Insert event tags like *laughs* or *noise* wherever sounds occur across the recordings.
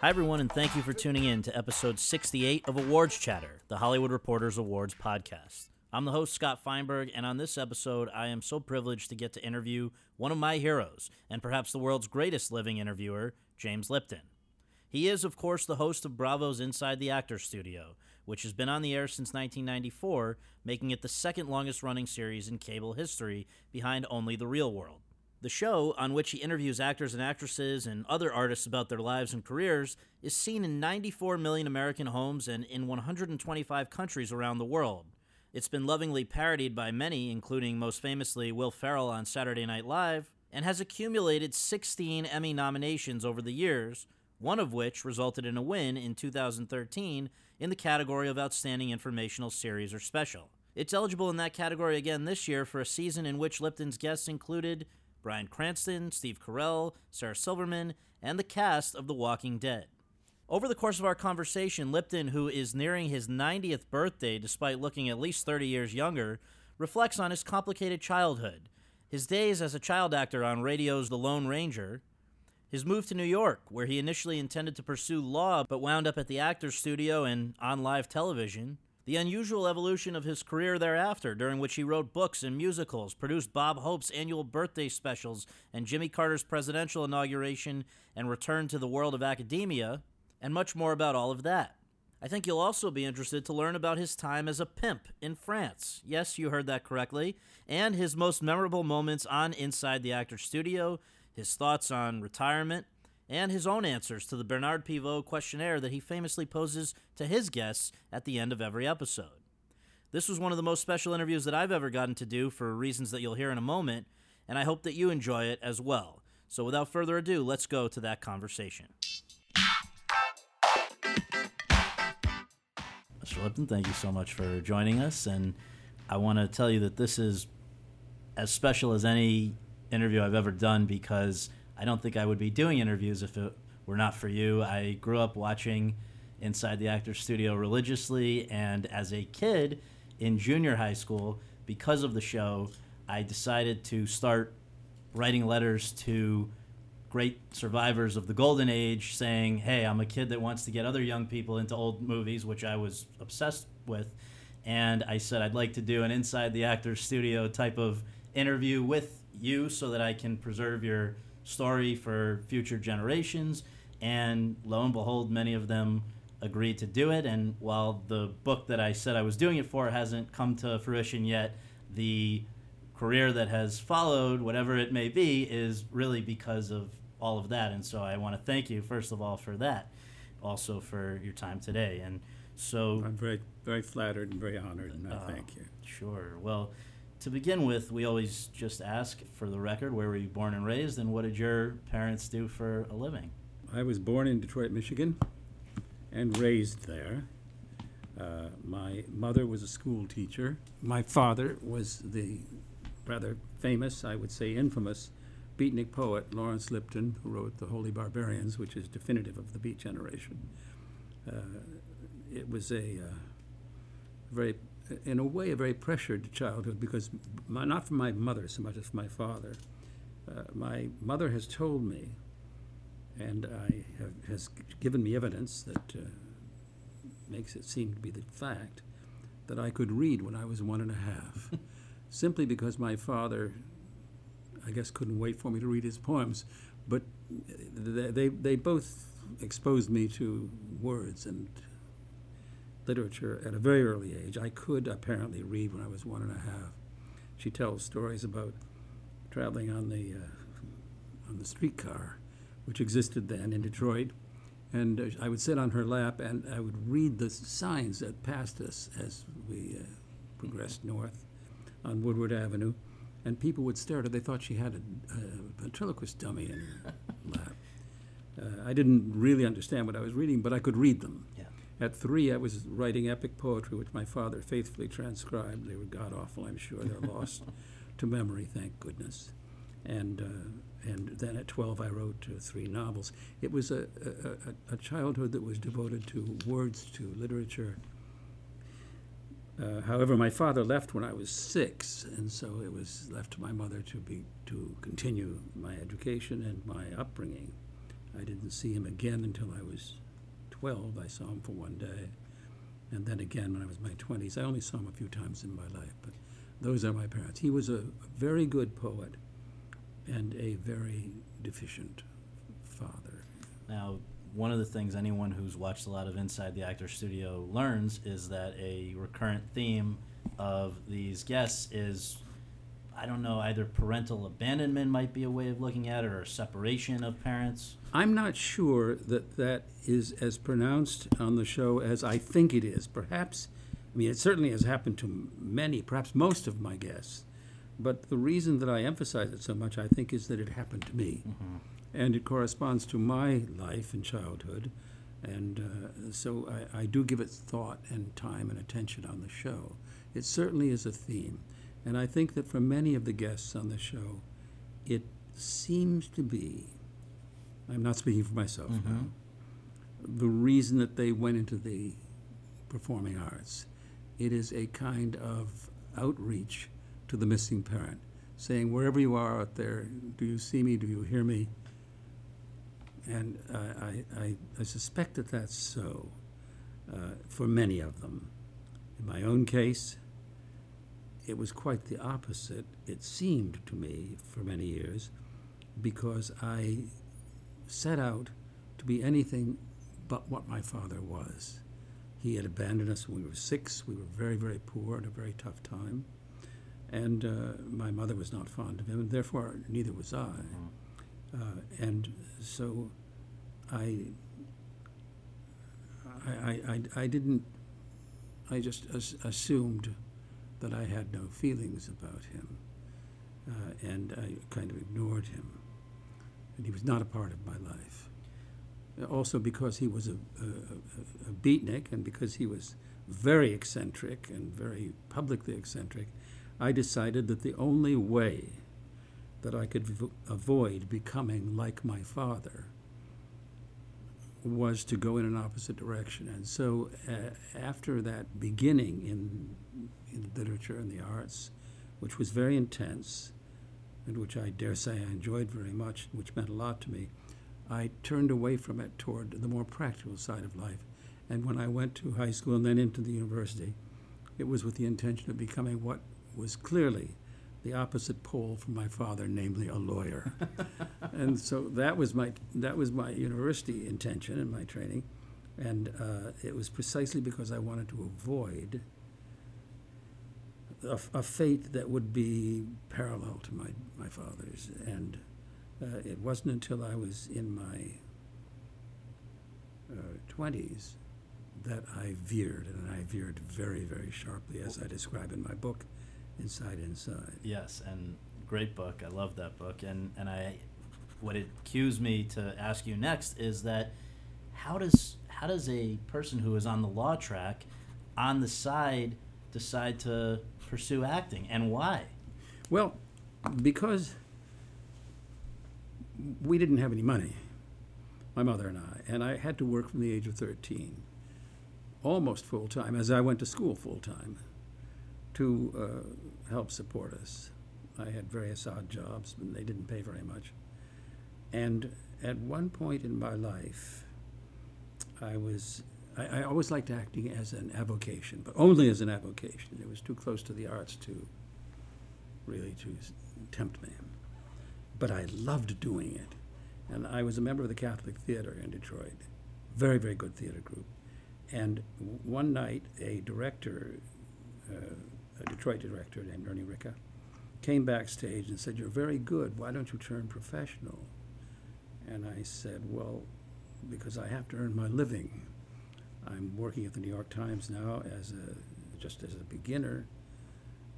Hi, everyone, and thank you for tuning in to episode 68 of Awards Chatter, the Hollywood Reporters Awards podcast. I'm the host, Scott Feinberg, and on this episode, I am so privileged to get to interview one of my heroes, and perhaps the world's greatest living interviewer, James Lipton. He is, of course, the host of Bravo's Inside the Actors Studio, which has been on the air since 1994, making it the second longest running series in cable history behind only The Real World. The show, on which he interviews actors and actresses and other artists about their lives and careers, is seen in 94 million American homes and in 125 countries around the world. It's been lovingly parodied by many, including most famously Will Ferrell on Saturday Night Live, and has accumulated 16 Emmy nominations over the years, one of which resulted in a win in 2013 in the category of Outstanding Informational Series or Special. It's eligible in that category again this year for a season in which Lipton's guests included Bryan Cranston, Steve Carell, Sarah Silverman, and the cast of The Walking Dead. Over the course of our conversation, Lipton, who is nearing his 90th birthday despite looking at least 30 years younger, reflects on his complicated childhood, his days as a child actor on radio's The Lone Ranger, his move to New York, where he initially intended to pursue law but wound up at the Actors Studio and on live television, the unusual evolution of his career thereafter, during which he wrote books and musicals, produced Bob Hope's annual birthday specials and Jimmy Carter's presidential inauguration, and returned to the world of academia, and much more about all of that. I think you'll also be interested to learn about his time as a pimp in France. Yes, you heard that correctly. And his most memorable moments on Inside the Actors Studio, his thoughts on retirement, and his own answers to the Bernard Pivot questionnaire that he famously poses to his guests at the end of every episode. This was one of the most special interviews that I've ever gotten to do for reasons that you'll hear in a moment, and I hope that you enjoy it as well. So without further ado, let's go to that conversation. Mr. Lipton, thank you so much for joining us, and I want to tell you that this is as special as any interview I've ever done because I don't think I would be doing interviews if it were not for you. I grew up watching Inside the Actors Studio religiously, and as a kid in junior high school, because of the show, I decided to start writing letters to great survivors of the golden age saying, Hey, I'm a kid that wants to get other young people into old movies, which I was obsessed with. And I said, I'd like to do an Inside the Actors Studio type of interview with you so that I can preserve your story for future generations. And lo and behold, many of them agreed to do it. And while the book that I said I was doing it for hasn't come to fruition yet, the career that has followed, whatever it may be, is really because of all of that. And so I want to thank you, first of all, for that, also for your time today. And so I'm very, very flattered and very honored, and I Uh, thank you. Sure. Well, to begin with, we always just ask for the record where were you born and raised, and what did your parents do for a living? I was born in Detroit, Michigan, and raised there. Uh, my mother was a school teacher. My father was the rather famous, I would say infamous, beatnik poet Lawrence Lipton, who wrote The Holy Barbarians, which is definitive of the Beat generation. Uh, it was a uh, very, in a way, a very pressured childhood because my, not from my mother so much as from my father. Uh, my mother has told me, and I have, has given me evidence that uh, makes it seem to be the fact, that I could read when I was one and a half, *laughs* simply because my father, I guess, couldn't wait for me to read his poems. But they, they, they both exposed me to words and literature at a very early age. I could apparently read when I was one and a half. She tells stories about traveling on the uh, on the streetcar, which existed then in Detroit, and uh, I would sit on her lap and I would read the signs that passed us as we uh, progressed north on Woodward Avenue, and people would stare at her. They thought she had a, a ventriloquist dummy in her *laughs* lap. Uh, I didn't really understand what I was reading, but I could read them. At three, I was writing epic poetry, which my father faithfully transcribed. They were god awful, I'm sure. They're lost *laughs* to memory, thank goodness. And uh, and then at 12, I wrote uh, three novels. It was a, a, a- a childhood that was devoted to words, to literature. Uh, however, my father left when I was six, and so it was left to my mother to be to continue my education and my upbringing. I didn't see him again until I was 12. I saw him for one day, and then again when I was in my 20s. I only saw him a few times in my life, but those are my parents. He was a very good poet and a very deficient father. Now, one of the things anyone who's watched a lot of Inside the Actor Studio learns is that a recurrent theme of these guests is, I don't know, either parental abandonment might be a way of looking at it, or separation of parents. I'm not sure that that is as pronounced on the show as I think it is. Perhaps, I mean, it certainly has happened to many, perhaps most of my guests. But the reason that I emphasize it so much, I think, is that it happened to me. And it corresponds to my life and childhood. And uh, so I, I do give it thought and time and attention on the show. It certainly is a theme. And I think that for many of the guests on the show, it seems to be I'm not speaking for myself now. The reason that they went into the performing arts, it is a kind of outreach to the missing parent, saying, wherever you are out there, do you see me? Do you hear me? And I, I, I, I suspect that that's so uh, for many of them. In my own case, it was quite the opposite, it seemed to me, for many years, because I set out to be anything but what my father was. He had abandoned us when we were six. We were very, very poor at a very tough time. And uh, my mother was not fond of him, and therefore neither was I. Uh, and so I, I, I, I, didn't, I just as- assumed that I had no feelings about him. Uh, and I kind of ignored him and he was not a part of my life. Also because he was a, a, a, beatnik and because he was very eccentric and very publicly eccentric, I decided that the only way that I could v- avoid becoming like my father was to go in an opposite direction. And so uh, after that beginning in, in literature and the arts, which was very intense, and which I dare say I enjoyed very much, which meant a lot to me, I turned away from it toward the more practical side of life. And when I went to high school and then into the university, it was with the intention of becoming what was clearly the opposite pole from my father, namely a lawyer. *laughs* and so that was my that was my university intention and my training, and uh, it was precisely because I wanted to avoid a, a fate that would be parallel to my, my father's. And uh, it wasn't until I was in my uh, 20s that I veered, and I veered very, very sharply, as I describe in my book, Inside Inside. Yes, and great book. I love that book. And and I, what it cues me to ask you next is that how does how does a person who is on the law track, on the side, decide to pursue acting, and why? Well, because we didn't have any money, my mother and I, and I had to work from the age of 13, almost full time, as I went to school full time, to uh, help support us. I had various odd jobs, but they didn't pay very much. And at one point in my life, I was I, I always liked acting as an avocation, but only as an avocation. It was too close to the arts to really to tempt me. But I loved doing it. And I was a member of the Catholic Theater in Detroit. Very, very good theater group. And one night, a director, uh, Detroit director named Ernie Ricca, came backstage and said, You're very good. Why don't you turn professional? And I said, Well, because I have to earn my living. I'm working at the New York Times now as a just as a beginner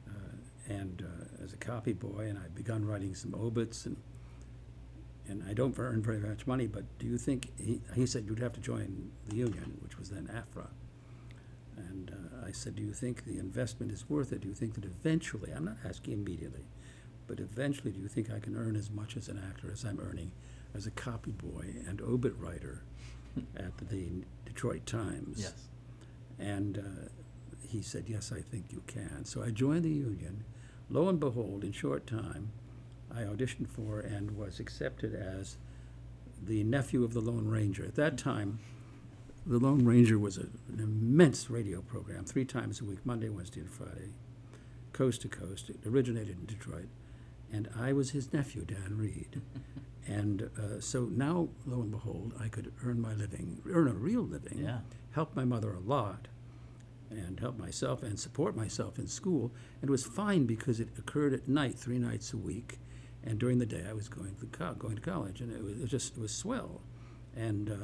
uh, and uh, as a copy boy, and I've begun writing some obits and and I don't earn very much money. But do you think he, he said you'd have to join the union, which was then AFRA? And uh, I said, do you think the investment is worth it? Do you think that eventually, I'm not asking immediately, but eventually, do you think I can earn as much as an actor as I'm earning as a copy boy and obit writer *laughs* at the Detroit Times? Yes. And uh, he said, Yes, I think you can. So I joined the union. Lo and behold, in short time, I auditioned for and was accepted as the nephew of the Lone Ranger. At that time, the Lone Ranger was a, an immense radio program, three times a week, Monday, Wednesday, and Friday, coast to coast. It originated in Detroit. And I was his nephew, Dan Reed. *laughs* and uh, so now, lo and behold, I could earn my living, earn a real living, Yeah. help my mother a lot, and help myself and support myself in school. And it was fine because it occurred at night, three nights a week. And during the day, I was going to, co- going to college, and it was, it was just it was swell. And uh,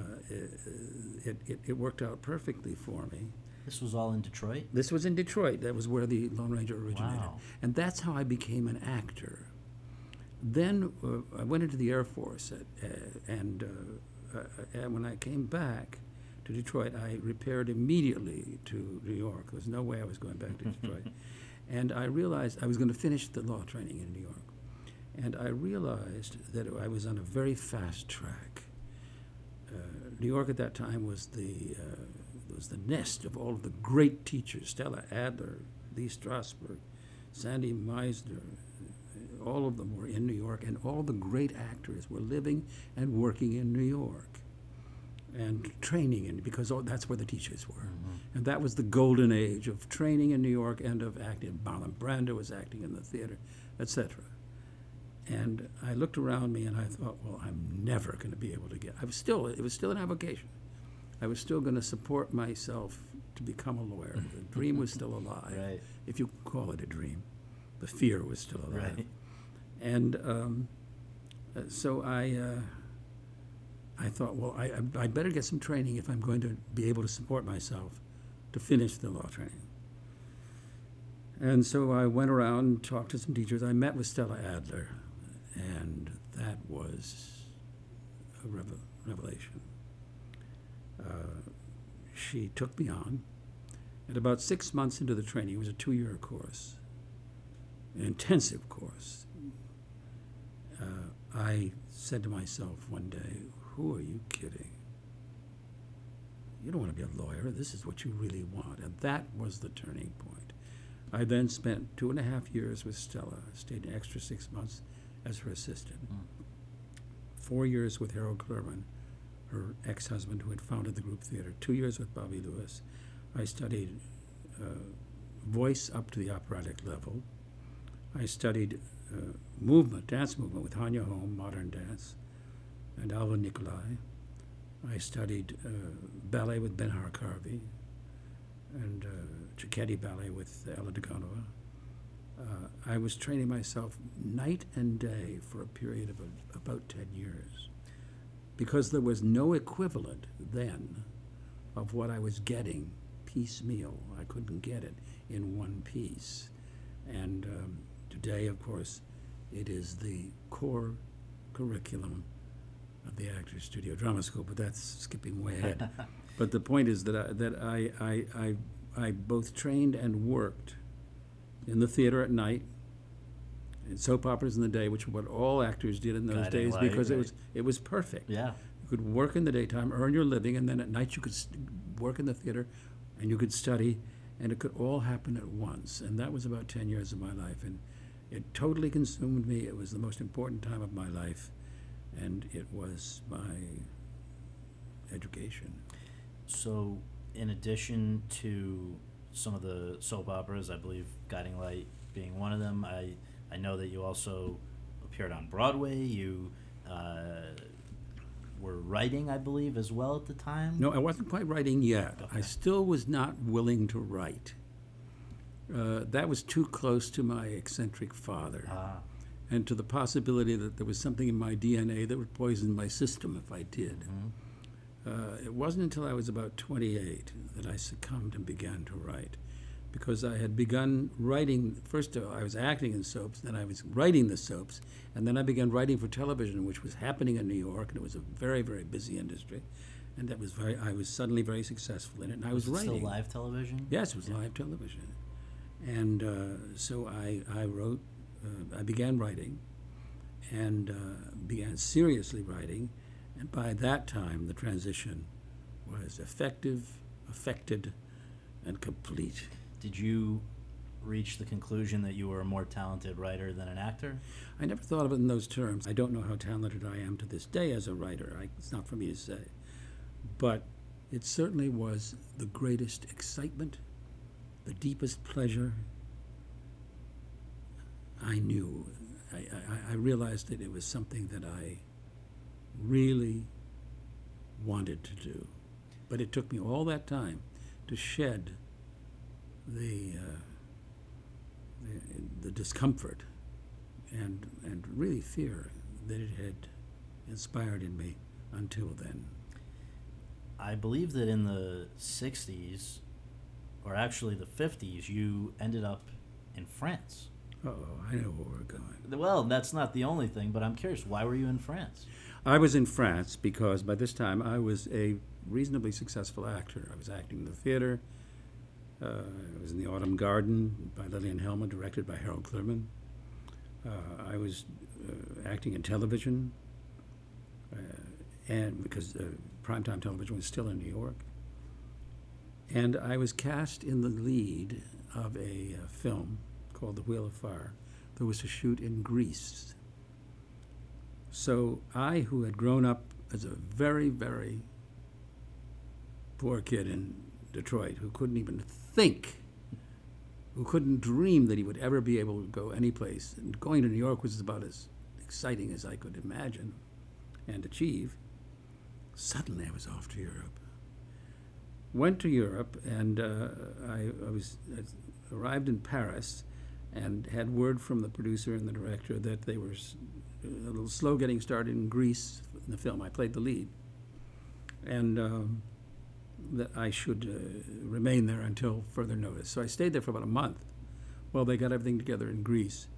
it, it, it worked out perfectly for me. This was all in Detroit. This was in Detroit. That was where the Lone Ranger originated. Wow. And that's how I became an actor. Then uh, I went into the Air Force, at, uh, and, uh, uh, and when I came back to Detroit, I repaired immediately to New York. There was no way I was going back to *laughs* Detroit. And I realized I was going to finish the law training in New York. And I realized that I was on a very fast track. New York at that time was the uh, was the nest of all of the great teachers: Stella Adler, Lee Strasberg, Sandy Meisner. All of them were in New York, and all the great actors were living and working in New York, and training in because all, that's where the teachers were, and that was the golden age of training in New York and of acting. Marlon Brando was acting in the theater, etc. And I looked around me and I thought, well, I'm never going to be able to get. I was still, it was still an avocation. I was still going to support myself to become a lawyer. *laughs* The dream was still alive, Right. if you call it a dream. The fear was still alive. Right. And um, uh, so I, uh, I thought, well, I, I I better get some training if I'm going to be able to support myself to finish the law training. And so I went around, and talked to some teachers. I met with Stella Adler, and that was a revel- revelation. Uh, she took me on, and about six months into the training, it was a two year course, an intensive course. Uh, I said to myself one day, Who are you kidding? You don't want to be a lawyer. This is what you really want. And that was the turning point. I then spent two and a half years with Stella, stayed an extra six months as her assistant. Four years with Harold Clurman, her ex husband who had founded the group theater. Two years with Bobby Lewis. I studied uh, voice up to the operatic level. I studied uh, movement, dance movement with Hanya Holm, modern dance, and Alwin Nikolais. I studied uh, ballet with Ben Harkarvy and uh, ballet with Ella Daganova. Uh, I was training myself night and day for a period of a, about 10 years because there was no equivalent then of what I was getting piecemeal. I couldn't get it in one piece. And um, today, of course, it is the core curriculum of the Actors Studio Drama School, but that's skipping way ahead. *laughs* but the point is that I, that I, I, I, I both trained and worked in the theater at night, and soap operas in the day, which were what all actors did in those Guiding days light, because it was it was perfect. Yeah. You could work in the daytime, earn your living, and then at night you could st- work in the theater, and you could study, and it could all happen at once. And that was about ten years of my life, and it totally consumed me. It was the most important time of my life, and it was my education. So in addition to some of the soap operas, I believe Guiding Light being one of them, I I know that you also appeared on Broadway. You uh, were writing, I believe, as well at the time. No, I wasn't quite writing yet. I still was not willing to write. Uh, that was too close to my eccentric father Ah, and to the possibility that there was something in my DNA that would poison my system if I did. Uh, it wasn't until I was about 28 that I succumbed and began to write. Because I had begun writing, first uh, I was acting in soaps, then I was writing the soaps, and then I began writing for television, which was happening in New York, and it was a very, very busy industry. And that was very, I was suddenly very successful in it, and I was, was it writing. still live television? Yes, it was live television. And uh, so I, I wrote, uh, I began writing and uh, began seriously writing. And by that time, the transition was effective, affected, and complete. Did you reach the conclusion that you were a more talented writer than an actor? I never thought of it in those terms. I don't know how talented I am to this day as a writer. I, it's not for me to say. But it certainly was the greatest excitement, the deepest pleasure. I knew, I, I, I realized that it was something that I really wanted to do. But it took me all that time to shed the, uh, the, the discomfort and, and really fear that it had inspired in me until then. I believe that in the 60s, or actually the 50s, you ended up in France. Oh, I know where we're going. Well, that's not the only thing, but I'm curious, why were you in France? I was in France because by this time I was a reasonably successful actor. I was acting in the theater. Uh, I was in The Autumn Garden by Lillian Hellman, directed by Harold Clurman. Uh, I was uh, acting in television, uh, and because uh, primetime television was still in New York. And I was cast in the lead of a uh, film called The Wheel of Fire that was to shoot in Greece. So I, who had grown up as a very, very poor kid in Detroit, who couldn't even think, who couldn't dream that he would ever be able to go anyplace, and going to New York was about as exciting as I could imagine and achieve, suddenly I was off to Europe. Went to Europe, and uh, I, I was I arrived in Paris, and had word from the producer and the director that they were a little slow getting started in Greece in the film. I played the lead, and um, that I should uh, remain there until further notice. So I stayed there for about a month while they got everything together in Greece.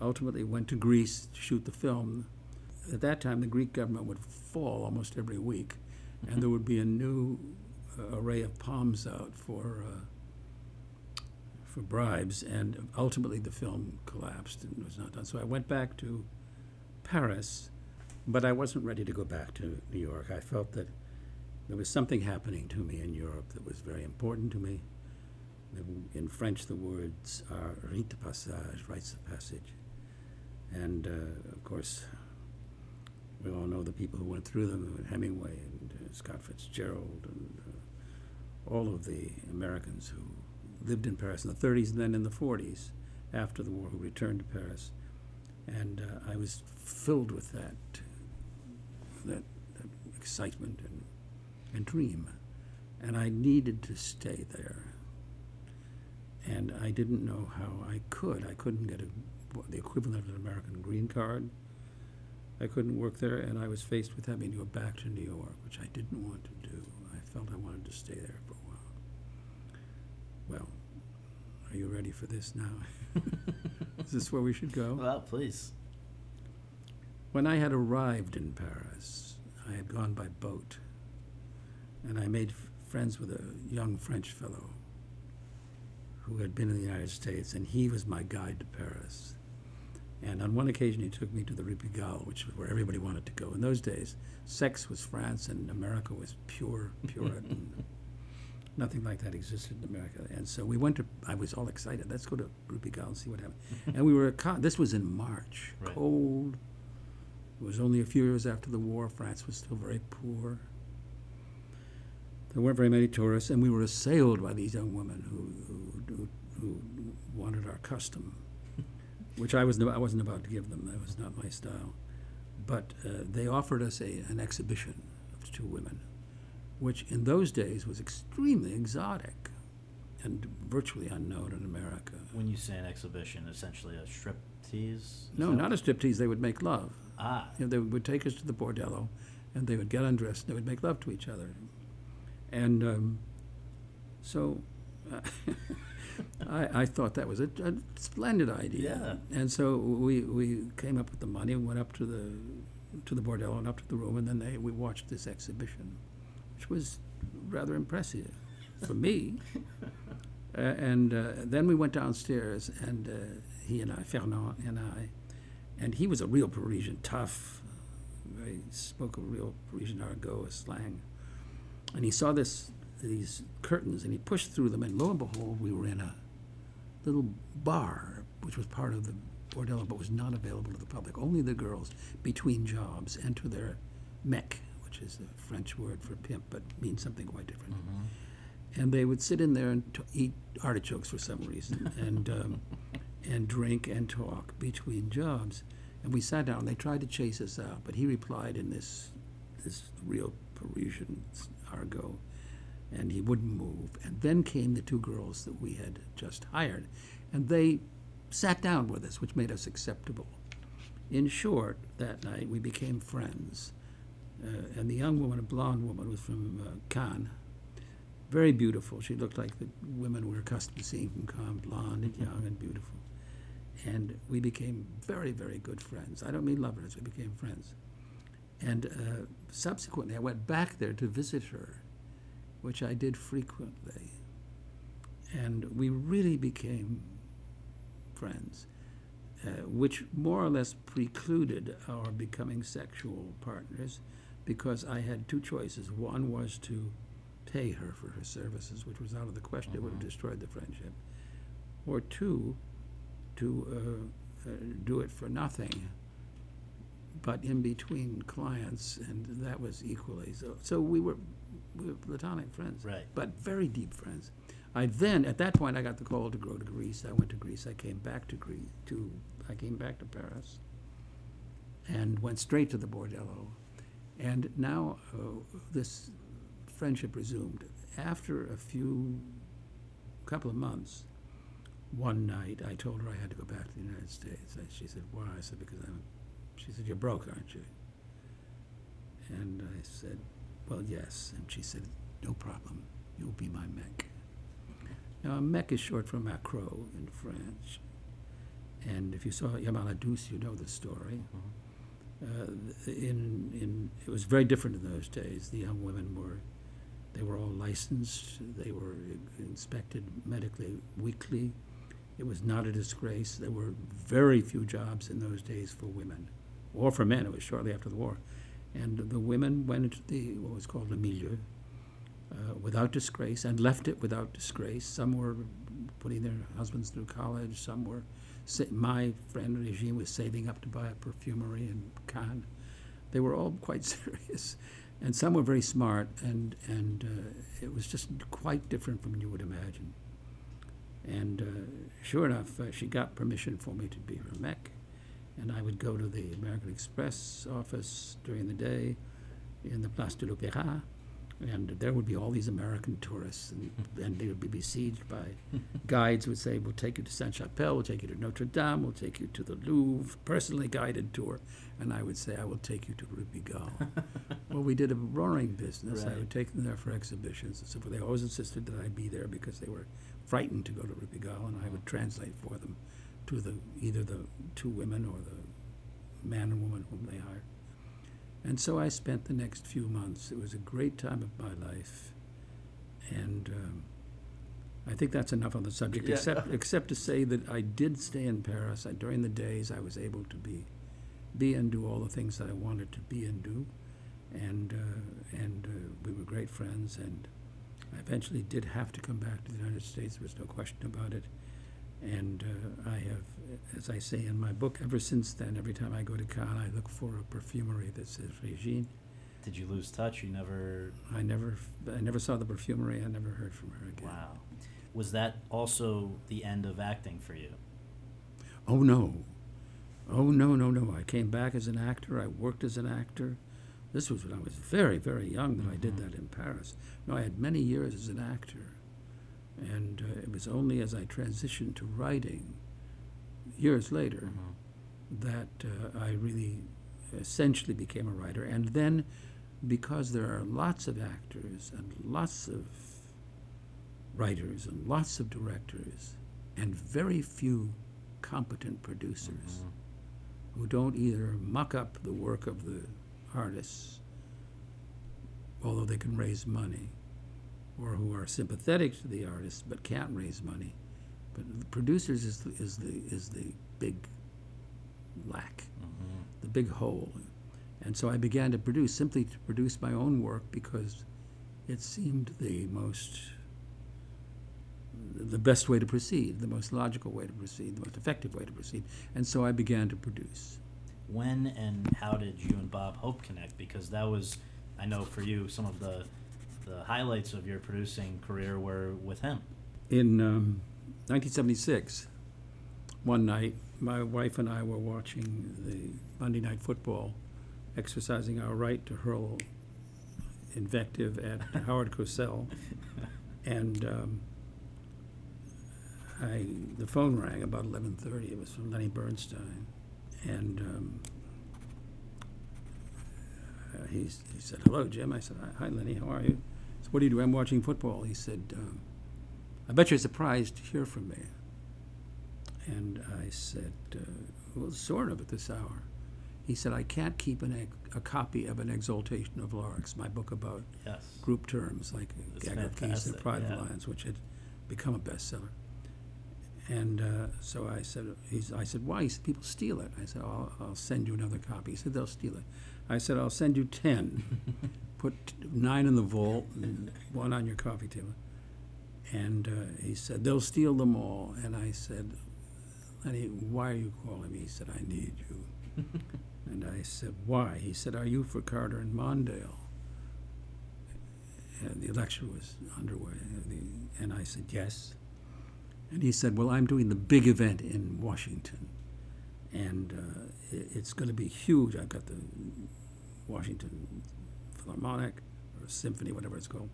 Ultimately, went to Greece to shoot the film. At that time, the Greek government would fall almost every week, and there would be a new uh, array of palms out for. Uh, for bribes, and ultimately the film collapsed and was not done. So I went back to Paris, but I wasn't ready to go back to New York. I felt that there was something happening to me in Europe that was very important to me. In French, the words are rite de passage, rites of passage. And uh, of course, we all know the people who went through them Hemingway and uh, Scott Fitzgerald and uh, all of the Americans who lived in Paris in the 30s and then in the 40s after the war who returned to Paris. And uh, I was filled with that, that, that excitement and, and dream. And I needed to stay there. And I didn't know how I could. I couldn't get a, the equivalent of an American green card. I couldn't work there, and I was faced with having to go back to New York, which I didn't want to do. I felt I wanted to stay there for a while. Well, are you ready for this now? *laughs* Is this where we should go? Well, please. When I had arrived in Paris, I had gone by boat, and I made f- friends with a young French fellow who had been in the United States, and he was my guide to Paris. And on one occasion, he took me to the Rue Pigalle, which was where everybody wanted to go. In those days, sex was France, and America was pure Puritan. *laughs* Nothing like that existed in America. And so we went to, I was all excited. Let's go to Rue Pigalle and see what happened. *laughs* and we were, this was in March, Right. cold. It was only a few years after the war. France was still very poor. there weren't very many tourists, and we were assailed by these young women who, who, who, who wanted our custom, *laughs* which I, was, I wasn't about to give them. That was not my style. But uh, they offered us a, an exhibition of two women, which in those days was extremely exotic and virtually unknown in America. When you say an exhibition, essentially a strip tease? No, not a striptease. They would make love. Ah, You know, they would take us to the bordello, and they would get undressed, and they would make love to each other. And um, so uh, *laughs* I, I thought that was a, a splendid idea. Yeah. And so we, we came up with the money and went up to the to the bordello and up to the room, and then they, we watched this exhibition, which was rather impressive for me. *laughs* Uh, and uh, then we went downstairs, and uh, he and I, Fernand and I, and he was a real Parisian, tough, very, spoke a real Parisian argot, a slang. And he saw this these curtains, and he pushed through them, and lo and behold, we were in a little bar, which was part of the bordello, but was not available to the public. Only the girls, between jobs, enter their mec, which is a French word for pimp, but means something quite different and they would sit in there and t- eat artichokes for some reason, *laughs* and um, and drink and talk between jobs. And we sat down. and They tried to chase us out, but he replied in this this real Parisian argot, and he wouldn't move. And then came the two girls that we had just hired, and they sat down with us, which made us acceptable. In short, that night we became friends. Uh, and the young woman, a blonde woman, was from uh, Cannes very beautiful. She looked like the women we're accustomed to seeing from Cannes, blonde and young and beautiful. And we became very, very good friends. I don't mean lovers, we became friends. And uh, subsequently, I went back there to visit her, which I did frequently. And we really became friends, uh, which more or less precluded our becoming sexual partners because I had two choices. One was to pay her for her services, which was out of the question. It would have destroyed the friendship. Or two, to uh, uh, do it for nothing, but in between clients, and that was equally so. So we were, we were platonic friends, Right. But very deep friends. I then, at that point, I got the call to go to Greece. I went to Greece. I came back to Greece. To I came back to Paris, and went straight to the bordello. And now uh, this friendship resumed. After a few, couple of months, one night I told her I had to go back to the United States. She said, "Why?" I said, "Because I'm." She said, "You're broke, aren't you?" And I said, "Well, yes." And she said, "No problem. You'll be my mec." Now, a mec is short for maquereau in French. And if you saw Irma la Douce, you know the story. Uh, in, in, it was very different in those days. The young women were, they were all licensed. They were inspected medically weekly. It was not a disgrace. There were very few jobs in those days for women, or for men. It was shortly after the war, and the women went into the what was called le milieu uh, without disgrace and left it without disgrace. Some were putting their husbands through college. Some were. My friend Regine was saving up to buy a perfumery in Cannes. They were all quite *laughs* serious, and some were very smart. And and uh, it was just quite different from you would imagine. And uh, sure enough, uh, she got permission for me to be her mec, and I would go to the American Express office during the day in the Place de l'Opéra, and there would be all these American tourists, and, and they would be besieged by guides who would say, "We'll take you to Sainte-Chapelle, we'll take you to Notre Dame, we'll take you to the Louvre, personally guided tour," and I would say, "I will take you to Rue Pigalle." *laughs* well, we did a roaring business. I would take them there for exhibitions and so forth. They always insisted that I be there because they were frightened to go to Rue Pigalle, and I would translate for them to the either the two women or the man and woman whom they hired. And so I spent the next few months. It was a great time of my life, and um, I think that's enough on the subject. Yeah. Except, except to say that I did stay in Paris. I, during the days, I was able to be, be and do all the things that I wanted to be and do, and uh, and uh, we were great friends. And I eventually did have to come back to the United States. There was no question about it. And uh, I have, as I say in my book, ever since then, every time I go to Cannes, I look for a perfumery that says Regine, Did you lose touch? You never. I never, I never saw the perfumery. I never heard from her again. Wow. Was that also the end of acting for you? Oh no, oh no, no, no! I came back as an actor. I worked as an actor. This was when I was very, very young that I did that in Paris. No, I had many years as an actor, and uh, it was only as I transitioned to writing, years later, that uh, I really essentially became a writer. And then, because there are lots of actors and lots of writers and lots of directors and very few competent producers who don't either muck up the work of the artists, although they can raise money, or who are sympathetic to the artists but can't raise money. But the producers is the, is the is the big lack, mm-hmm. the big hole. And so I began to produce simply to produce my own work because it seemed the most the best way to proceed, the most logical way to proceed, the most effective way to proceed. And so I began to produce. When and how did you and Bob Hope connect? Because that was, I know for you, some of the the highlights of your producing career were with him. In um, 1976, one night, my wife and I were watching the Monday Night Football, exercising our right to hurl invective at Howard Cosell, *laughs* and um, I the phone rang about 11:30. It was from Lenny Bernstein, and um, he, he said, "Hello, Jim." I said, "Hi, Lenny. How are you?" "What do you do?" "I'm watching football." He said. Um, I bet you're surprised to hear from me. And I said, uh, well, sort of at this hour. He said, I can't keep an, a copy of An Exaltation of Larks, my book about Yes. group terms like Gagger Keys and Pride yeah. of Lions, which had become a bestseller. And uh, so I said, he's, I said, why? He said, people steal it. I said, I'll, I'll send you another copy. He said, they'll steal it. I said, I'll send you ten. *laughs* Put nine in the vault and one on your coffee table. And uh, he said, they'll steal them all. And I said, Lenny, why are you calling me? He said, I need you. *laughs* and I said, why? He said, are you for Carter and Mondale? And the election was underway. The- And I said, yes. And he said, well, I'm doing the big event in Washington. And uh, it's going to be huge. I've got the Washington Philharmonic or Symphony, whatever it's called.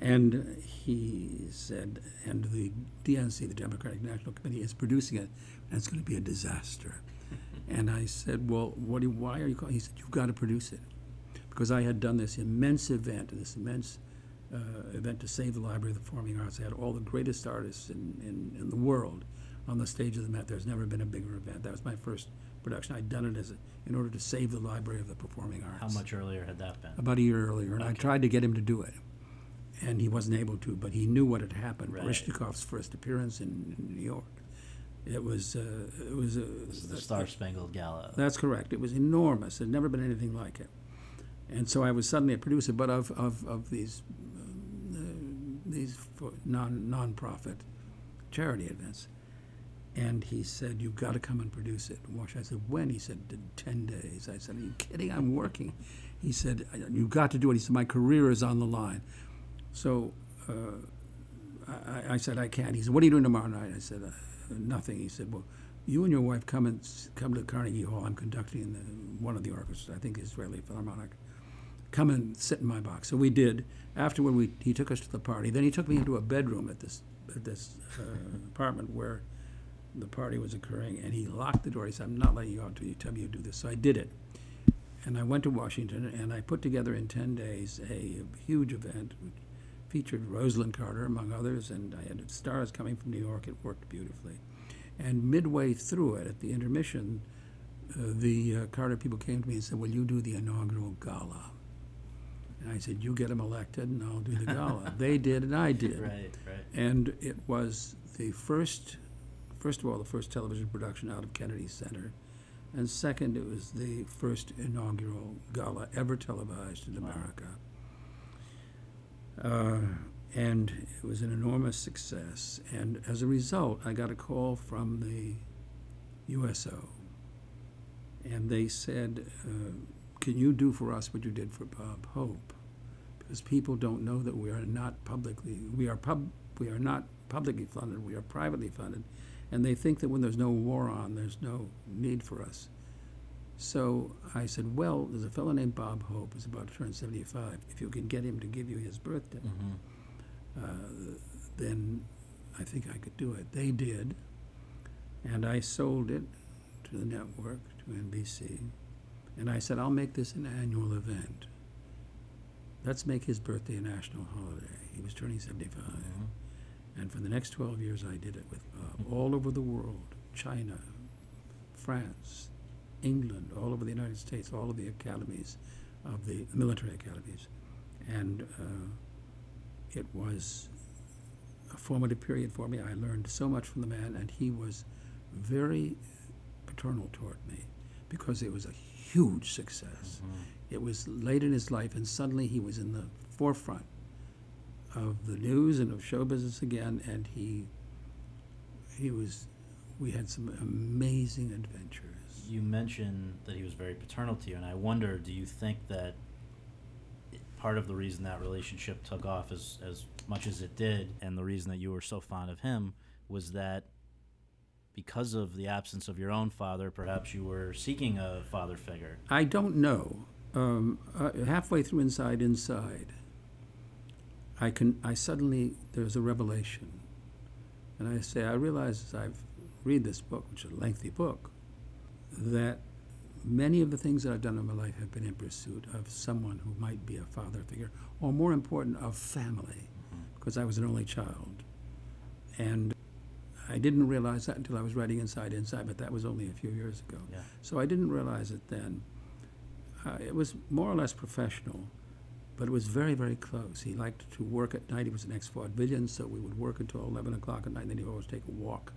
And he said, and the DNC, the Democratic National Committee, is producing it, and it's going to be a disaster. *laughs* and I said, well, what do why are you calling? He said, you've got to produce it. Because I had done this immense event, this immense uh, event to save the Library of the Performing Arts. I had all the greatest artists in, in, in the world on the stage of the Met. There's never been a bigger event. That was my first production. I'd done it as a, in order to save the Library of the Performing Arts How much earlier had that been? about a year earlier, and I tried to get him to do it, and he wasn't able to. But he knew what had happened. Right. Baryshnikov's first appearance in, in New York. It was uh, it was the Star Spangled Gala. that's correct. It was enormous. There'd never been anything like it. And so I was suddenly a producer, but of, of, of these uh, these non nonprofit charity events. And he said, "You've got to come and produce it." Wash. I said, "When?" He said, "In ten days." I said, "Are you kidding? I'm working." He said, "You've got to do it." He said, "My career is on the line." So uh, I, I said, "I can't." He said, "What are you doing tomorrow night?" I said, uh, "Nothing." He said, "Well, you and your wife come and come to Carnegie Hall. I'm conducting the, one of the orchestras. I think Israeli Philharmonic. Come and sit in my box." So we did. Afterward, we, he took us to the party. Then he took me into a bedroom at this at this uh, apartment where the party was occurring, and he locked the door. He said, "I'm not letting you out until you tell me you do this." So I did it, and I went to Washington, and I put together in ten days a huge event which featured Rosalynn Carter, among others, and I had stars coming from New York. It worked beautifully, and midway through it, at the intermission, uh, the uh, Carter people came to me and said, "Will you do the inaugural gala?" And I said, "You get them elected, and I'll do the gala." *laughs* they did, and I did. Right, right. And it was the first, first of all, the first television production out of Kennedy Center. And second, it was the first inaugural gala ever televised in America. Uh, and it was an enormous success. And as a result, I got a call from the USO. And they said, uh, can you do for us what you did for Bob Hope? Because people don't know that we are not publicly, we are pub, we are not publicly funded, we are privately funded, and they think that when there's no war on, there's no need for us. So I said, well, there's a fellow named Bob Hope who's about to turn 75. If you can get him to give you his birthday, uh, then I think I could do it. They did, and I sold it to the network, to NBC, and I said, I'll make this an annual event. Let's make his birthday a national holiday. He was turning 75. And for the next 12 years, I did it with Bob, all over the world China, France, England, all over the United States, all of the academies of the military academies. And uh, it was a formative period for me. I learned so much from the man, and he was very paternal toward me because it was a huge success. It was late in his life, and suddenly he was in the forefront of the news and of show business again, and he he was. We had some amazing adventures. You mentioned that he was very paternal to you, and I wonder, do you think that part of the reason that relationship took off as as much as it did, and the reason that you were so fond of him, was that because of the absence of your own father, perhaps you were seeking a father figure. I don't know. Um, uh, halfway through Inside Inside, I can. I suddenly there's a revelation, and I say I realize as I've read this book, which is a lengthy book, that many of the things that I've done in my life have been in pursuit of someone who might be a father figure, or more important, of family, because I was an only child, and I didn't realize that until I was writing Inside Inside, but that was only a few years ago. Yeah. So I didn't realize it then. Uh, it was more or less professional, but it was very, very close. He liked to work at night. He was an ex-vaudevillian, so we would work until 11 o'clock at night, and then he'd always take a walk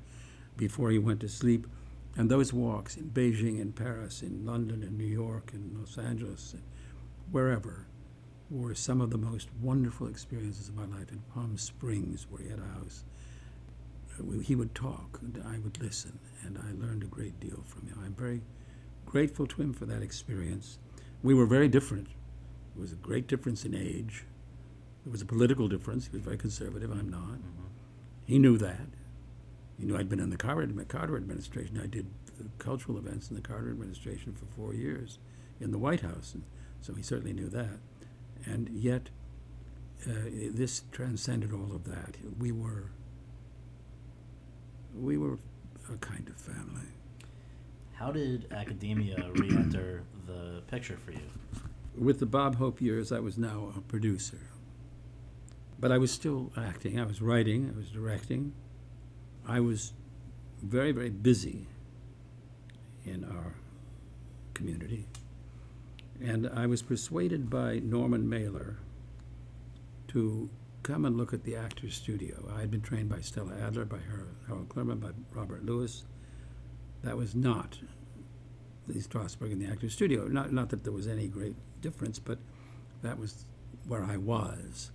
before he went to sleep. And those walks in Beijing, in Paris, in London, in New York, in Los Angeles, wherever, were some of the most wonderful experiences of my life. In Palm Springs, where he had a house, uh, he would talk, and I would listen, and I learned a great deal from him. I'm very grateful to him for that experience. We were very different. There was a great difference in age. There was a political difference. He was very conservative. I'm not. He knew that. He knew I'd been in the Carter, Carter administration. I did cultural events in the Carter administration for four years in the White House, and so he certainly knew that. And yet, uh, this transcended all of that. We were, we were a kind of family. How did academia re-enter the picture for you? With the Bob Hope years, I was now a producer. But I was still acting. I was writing. I was directing. I was very, very busy in our community. And I was persuaded by Norman Mailer to come and look at the Actors Studio. I had been trained by Stella Adler, by Harold Clurman, by Robert Lewis. That was not the Strasberg and the Actors Studio. Not, not that there was any great difference, but that was where I was.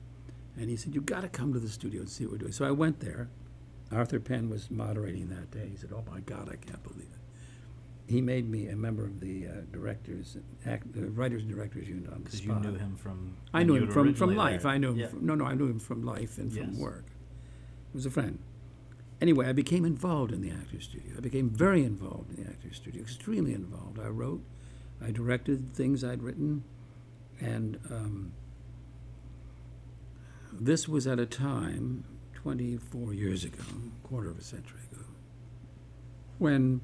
And he said, You've got to come to the studio and see what we're doing. So I went there. Arthur Penn was moderating that day. He said, Oh my God, I can't believe it. He made me a member of the uh, directors, act, the writers and directors union on the Because you knew him from. I knew him from, from life. there. I knew him. Yeah. From, no, no, I knew him from life and from work. He was a friend. Anyway, I became involved in the Actors Studio. I became very involved in the Actors Studio, extremely involved. I wrote, I directed things I'd written, and um, this was at a time, 24 years ago, quarter of a century ago, when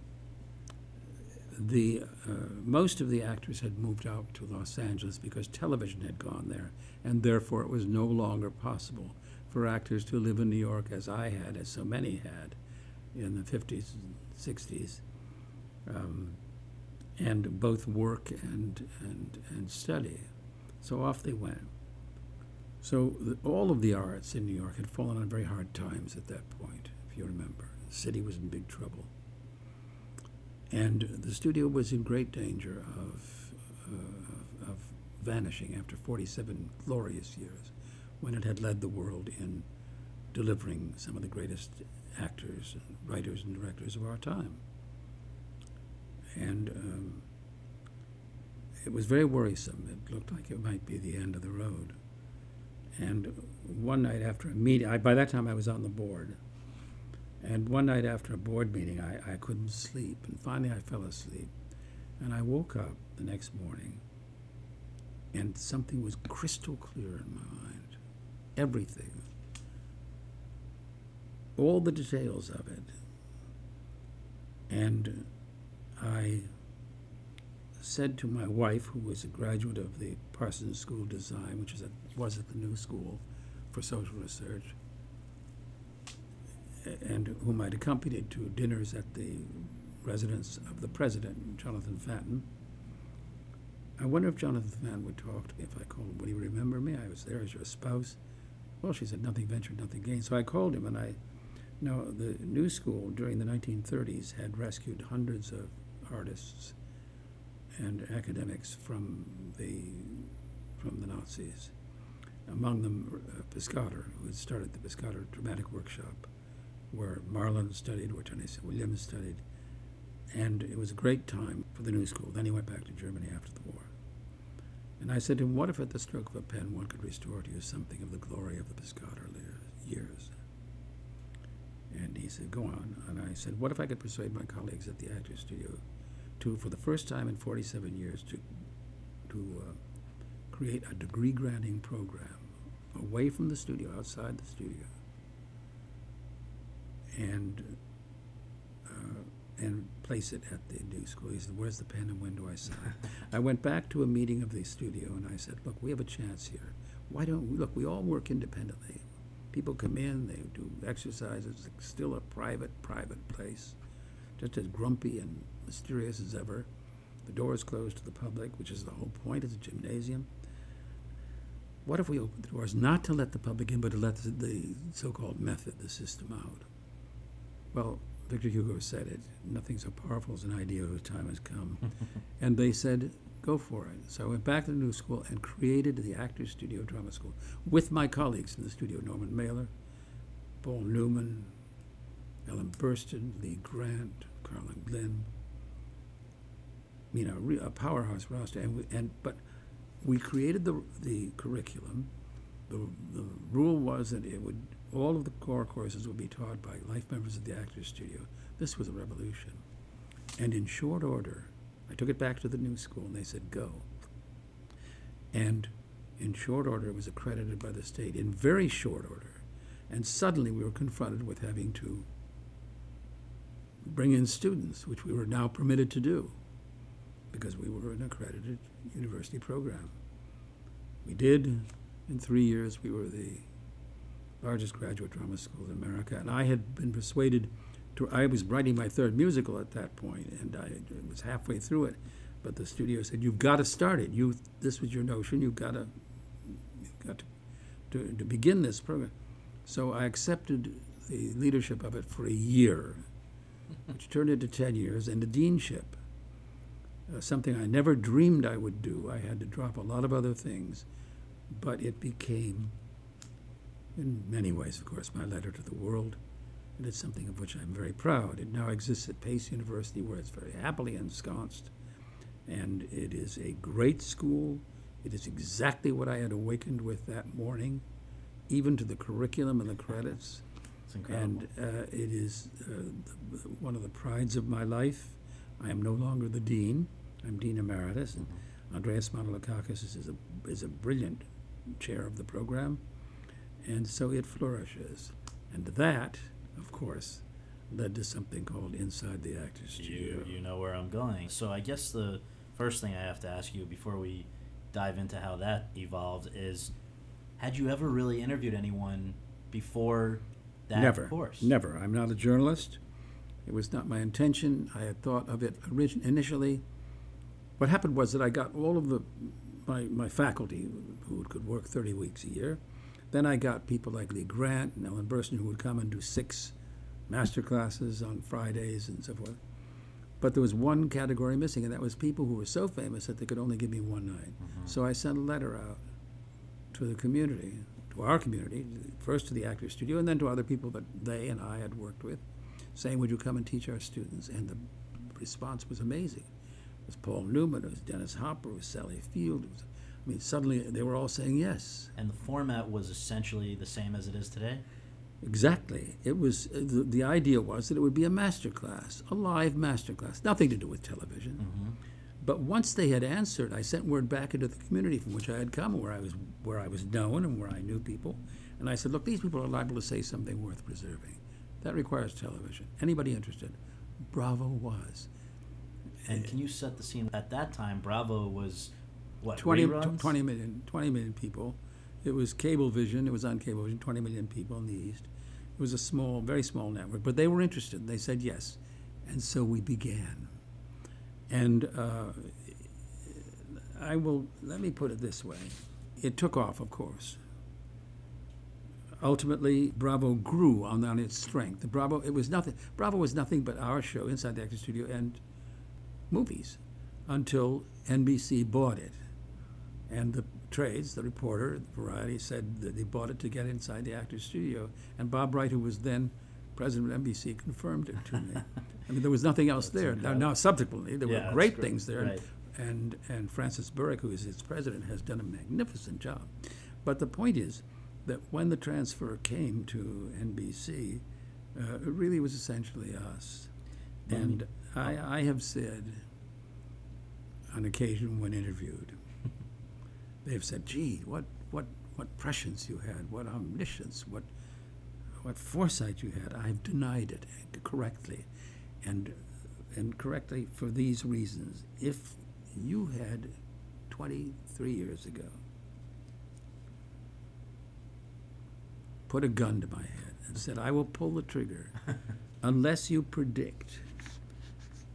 the uh, most of the actors had moved out to Los Angeles because television had gone there, and therefore it was no longer possible for actors to live in New York as I had, as so many had, in the 50s and 60s, um, and both work and, and, and study. So off they went. So the, all of the arts in New York had fallen on very hard times at that point, if you remember. The city was in big trouble. And the studio was in great danger of, uh, of vanishing after 47 glorious years when it had led the world in delivering some of the greatest actors, and writers, and directors of our time. And um, it was very worrisome. It looked like it might be the end of the road. And one night after a meeting, I, by that time I was on the board. And one night after a board meeting, I, I couldn't sleep. And finally I fell asleep. And I woke up the next morning, and something was crystal clear in my mind. Everything. All the details of it. And I said to my wife, who was a graduate of the Parsons School of Design, which is at, was at the New School for Social Research, and whom I'd accompanied to dinners at the residence of the president, Jonathan Fanton. I wonder if Jonathan Fanton would talk to me if I called him. Would he remember me? I was there as your spouse. Well, she said, nothing ventured, nothing gained. So I called him, and I, now, the New School during the 1930s had rescued hundreds of artists and academics from the from the Nazis. Among them, uh, Piscator, who had started the Piscator Dramatic Workshop, where Marlon studied, where Tennessee Williams studied, and it was a great time for the New School. Then he went back to Germany after the war. And I said to him, "What if, at the stroke of a pen, one could restore to you something of the glory of the Piscator years?" And he said, Go on. And I said, What if I could persuade my colleagues at the Actors Studio to, for the first time in 47 years, to, to uh, create a degree granting program away from the studio, outside the studio, and, uh, and place it at the new school? He said, Where's the pen and when do I sign? I went back to a meeting of the studio and I said, Look, we have a chance here. Why don't we? Look, we all work independently. People come in, they do exercises. It's still a private, private place, just as grumpy and mysterious as ever. The door is closed to the public, which is the whole point. It's a gymnasium. What if we open the doors not to let the public in, but to let the, the so-called method, the system out? Well, Victor Hugo said it. Nothing so powerful as an idea whose time has come. *laughs* and they said, go for it. So I went back to the new school and created the Actors Studio Drama School with my colleagues in the studio Norman Mailer, Paul Newman, Ellen Burstyn, Lee Grant, Carlin Glynn. You know, a powerhouse roster. And, we, and but we created the, the curriculum. The, the rule was that it would all of the core courses would be taught by life members of the Actors Studio. This was a revolution. And in short order, I took it back to the new school and they said, go. And in short order, it was accredited by the state in very short order. And suddenly we were confronted with having to bring in students, which we were now permitted to do because we were an accredited university program. We did. In three years, we were the largest graduate drama school in America. And I had been persuaded to, I was writing my third musical at that point, and I was halfway through it. But the studio said, "You've got to start it. You, this was your notion. You've got to, you've got to, to, to begin this program." So I accepted the leadership of it for a year, which turned into ten years, and the deanship. Uh, something I never dreamed I would do. I had to drop a lot of other things, but it became, in many ways, of course, my letter to the world. And it's something of which I'm very proud. It now exists at Pace University, where it's very happily ensconced. And it is a great school. It is exactly what I had awakened with that morning, even to the curriculum and the credits. It's incredible. And uh, it is uh, the, one of the prides of my life. I am no longer the dean. I'm dean emeritus, and Andreas Manolikakis is a is a brilliant chair of the program, and so it flourishes. And that, of course, led to something called Inside the Actors Studio. You, you know where I'm going. So I guess the first thing I have to ask you before we dive into how that evolved is had you ever really interviewed anyone before that never, course? never. I'm not a journalist. It was not my intention. I had thought of it origin- initially. What happened was that I got all of the my, my faculty who could work 30 weeks a year. Then I got people like Lee Grant and Ellen Burstyn who would come and do six master classes on Fridays and so forth. But there was one category missing, and that was people who were so famous that they could only give me one night. Mm-hmm. So I sent a letter out to the community, to our community, first to the Actors Studio, and then to other people that they and I had worked with, saying, Would you come and teach our students? And the response was amazing. It was Paul Newman, it was Dennis Hopper, it was Sally Field. It was, I mean, suddenly they were all saying yes. And the format was essentially the same as it is today? Exactly. It was uh, the, the idea was that it would be a master class, a live master class, nothing to do with television. But once they had answered, I sent word back into the community from which I had come, where I was where I was known and where I knew people, and I said, "Look, these people are liable to say something worth preserving. That requires television. Anybody interested?" Bravo was. And can you set the scene? At that time, Bravo was what 20, reruns? 20 million 20 million people. It was Cablevision. It was on Cablevision. 20 million people in the East. It was a small, very small network, but they were interested. They said yes, and so we began. And uh, I will let me put it this way: it took off, of course. Ultimately, Bravo grew on, on its strength. The Bravo, it was nothing. Bravo was nothing but our show, Inside the Actors Studio, and movies, until NBC bought it. And the trades, the reporter, the Variety, said that they bought it to get inside the Actors Studio. And Bob Wright, who was then president of NBC, confirmed it to me. *laughs* I mean, there was nothing else there. Now, now, subsequently, there Yeah, were great, things there. Right. And, and Frances Berwick, who is its president, has done a magnificent job. But the point is that when the transfer came to NBC, uh, it really was essentially us. And I, I have said, on occasion when interviewed, *laughs* they've said, "Gee, what what what prescience you had, what omniscience, what what foresight you had." I've denied it correctly, and and correctly for these reasons. If you had 23 years ago put a gun to my head and said, "I will pull the trigger *laughs* unless you predict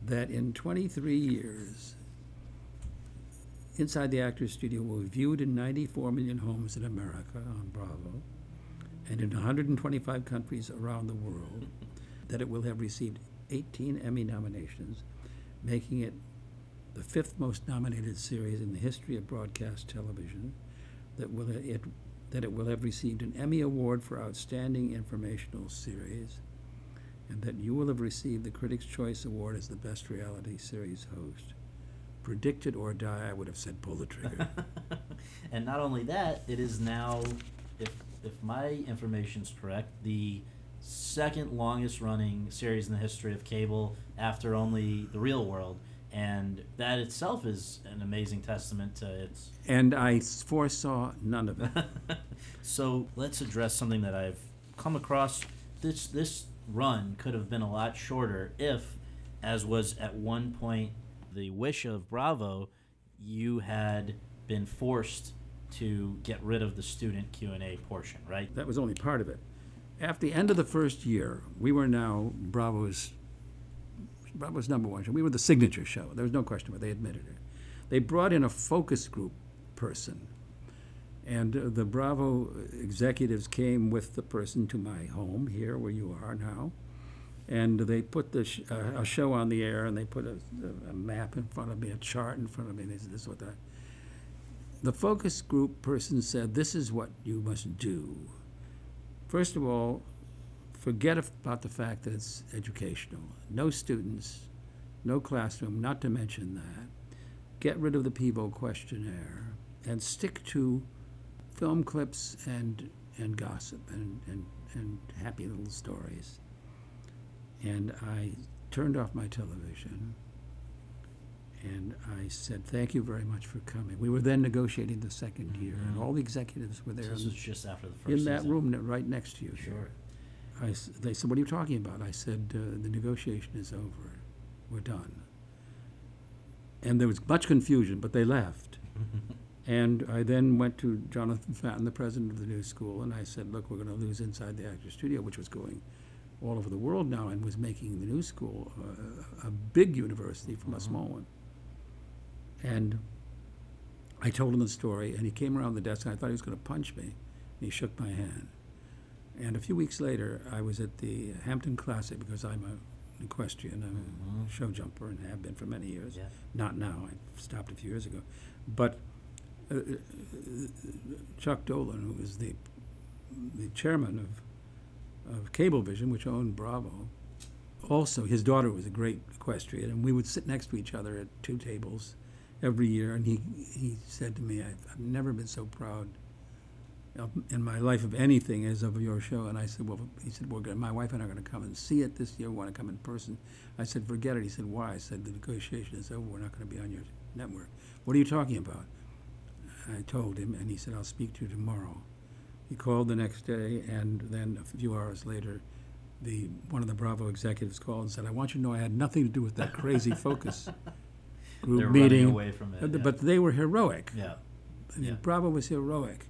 that in 23 years." Inside the Actors Studio will be viewed in 94 million homes in America on Bravo and in 125 countries around the world, that it will have received 18 Emmy nominations, making it the fifth most nominated series in the history of broadcast television, that, will it, that it will have received an Emmy Award for Outstanding Informational Series, and that you will have received the Critics' Choice Award as the Best Reality Series Host predict it or die, I would have said pull the trigger. *laughs* And not only that, it is now, if if my information's correct, the second longest running series in the history of cable after only The Real World. And that itself is an amazing testament to its and I foresaw none of it. *laughs* So let's address something that I've come across. This this run could have been a lot shorter if, as was at one point the wish of Bravo, you had been forced to get rid of the student Q and A portion, right? That was only part of it. After the end of the first year, we were now Bravo's Bravo's number one show. We were the signature show. There was no question about it. They admitted it. They brought in a focus group person, and uh, the Bravo executives came with the person to my home here, where you are now, and they put the sh- uh, a show on the air, and they put a, a map in front of me, a chart in front of me. Said, "This is what that." The focus group person said, "This is what you must do." First of all, forget about the fact that it's educational. No students, no classroom, not to mention that. Get rid of the Pivot questionnaire and stick to film clips and, and gossip and, and, and happy little stories. And I turned off my television and I said, Thank you very much for coming. We were then negotiating the second year, and mm-hmm. all the executives were there This in- was just after the first in that season. room right next to you. here. I they said, "What are you talking about?" I said, uh, "The negotiation is over. We're done." And there was much confusion, but they left. *laughs* and I then went to Jonathan Fanton, the president of the new school, and I said, "Look, we're going to lose Inside the Actors Studio, which was going all over the world now and was making the new school uh, a big university from a small one." And I told him the story, and he came around the desk, and I thought he was going to punch me. And he shook my hand. And a few weeks later, I was at the Hampton Classic because I'm an equestrian, I'm a show jumper, and have been for many years. Yeah. Not now, I stopped a few years ago. But uh, uh, Chuck Dolan, who was the, the chairman of, of Cablevision, which owned Bravo, also, his daughter was a great equestrian, and we would sit next to each other at two tables every year. And he, he said to me, I've, I've never been so proud in my life of anything as of your show. And I said, Well, he said, We're gonna, my wife and I are going to come and see it this year. We want to come in person. I said, Forget it. He said, Why? I said, The negotiation is over. We're not going to be on your network. What are you talking about? I told him, and he said, I'll speak to you tomorrow. He called the next day, and then a few hours later, the one of the Bravo executives called and said, "I want you to know I had nothing to do with that crazy focus *laughs* group They're running meeting." away from it, But, yeah. but they were heroic. Yeah. I mean, yeah. Bravo was heroic,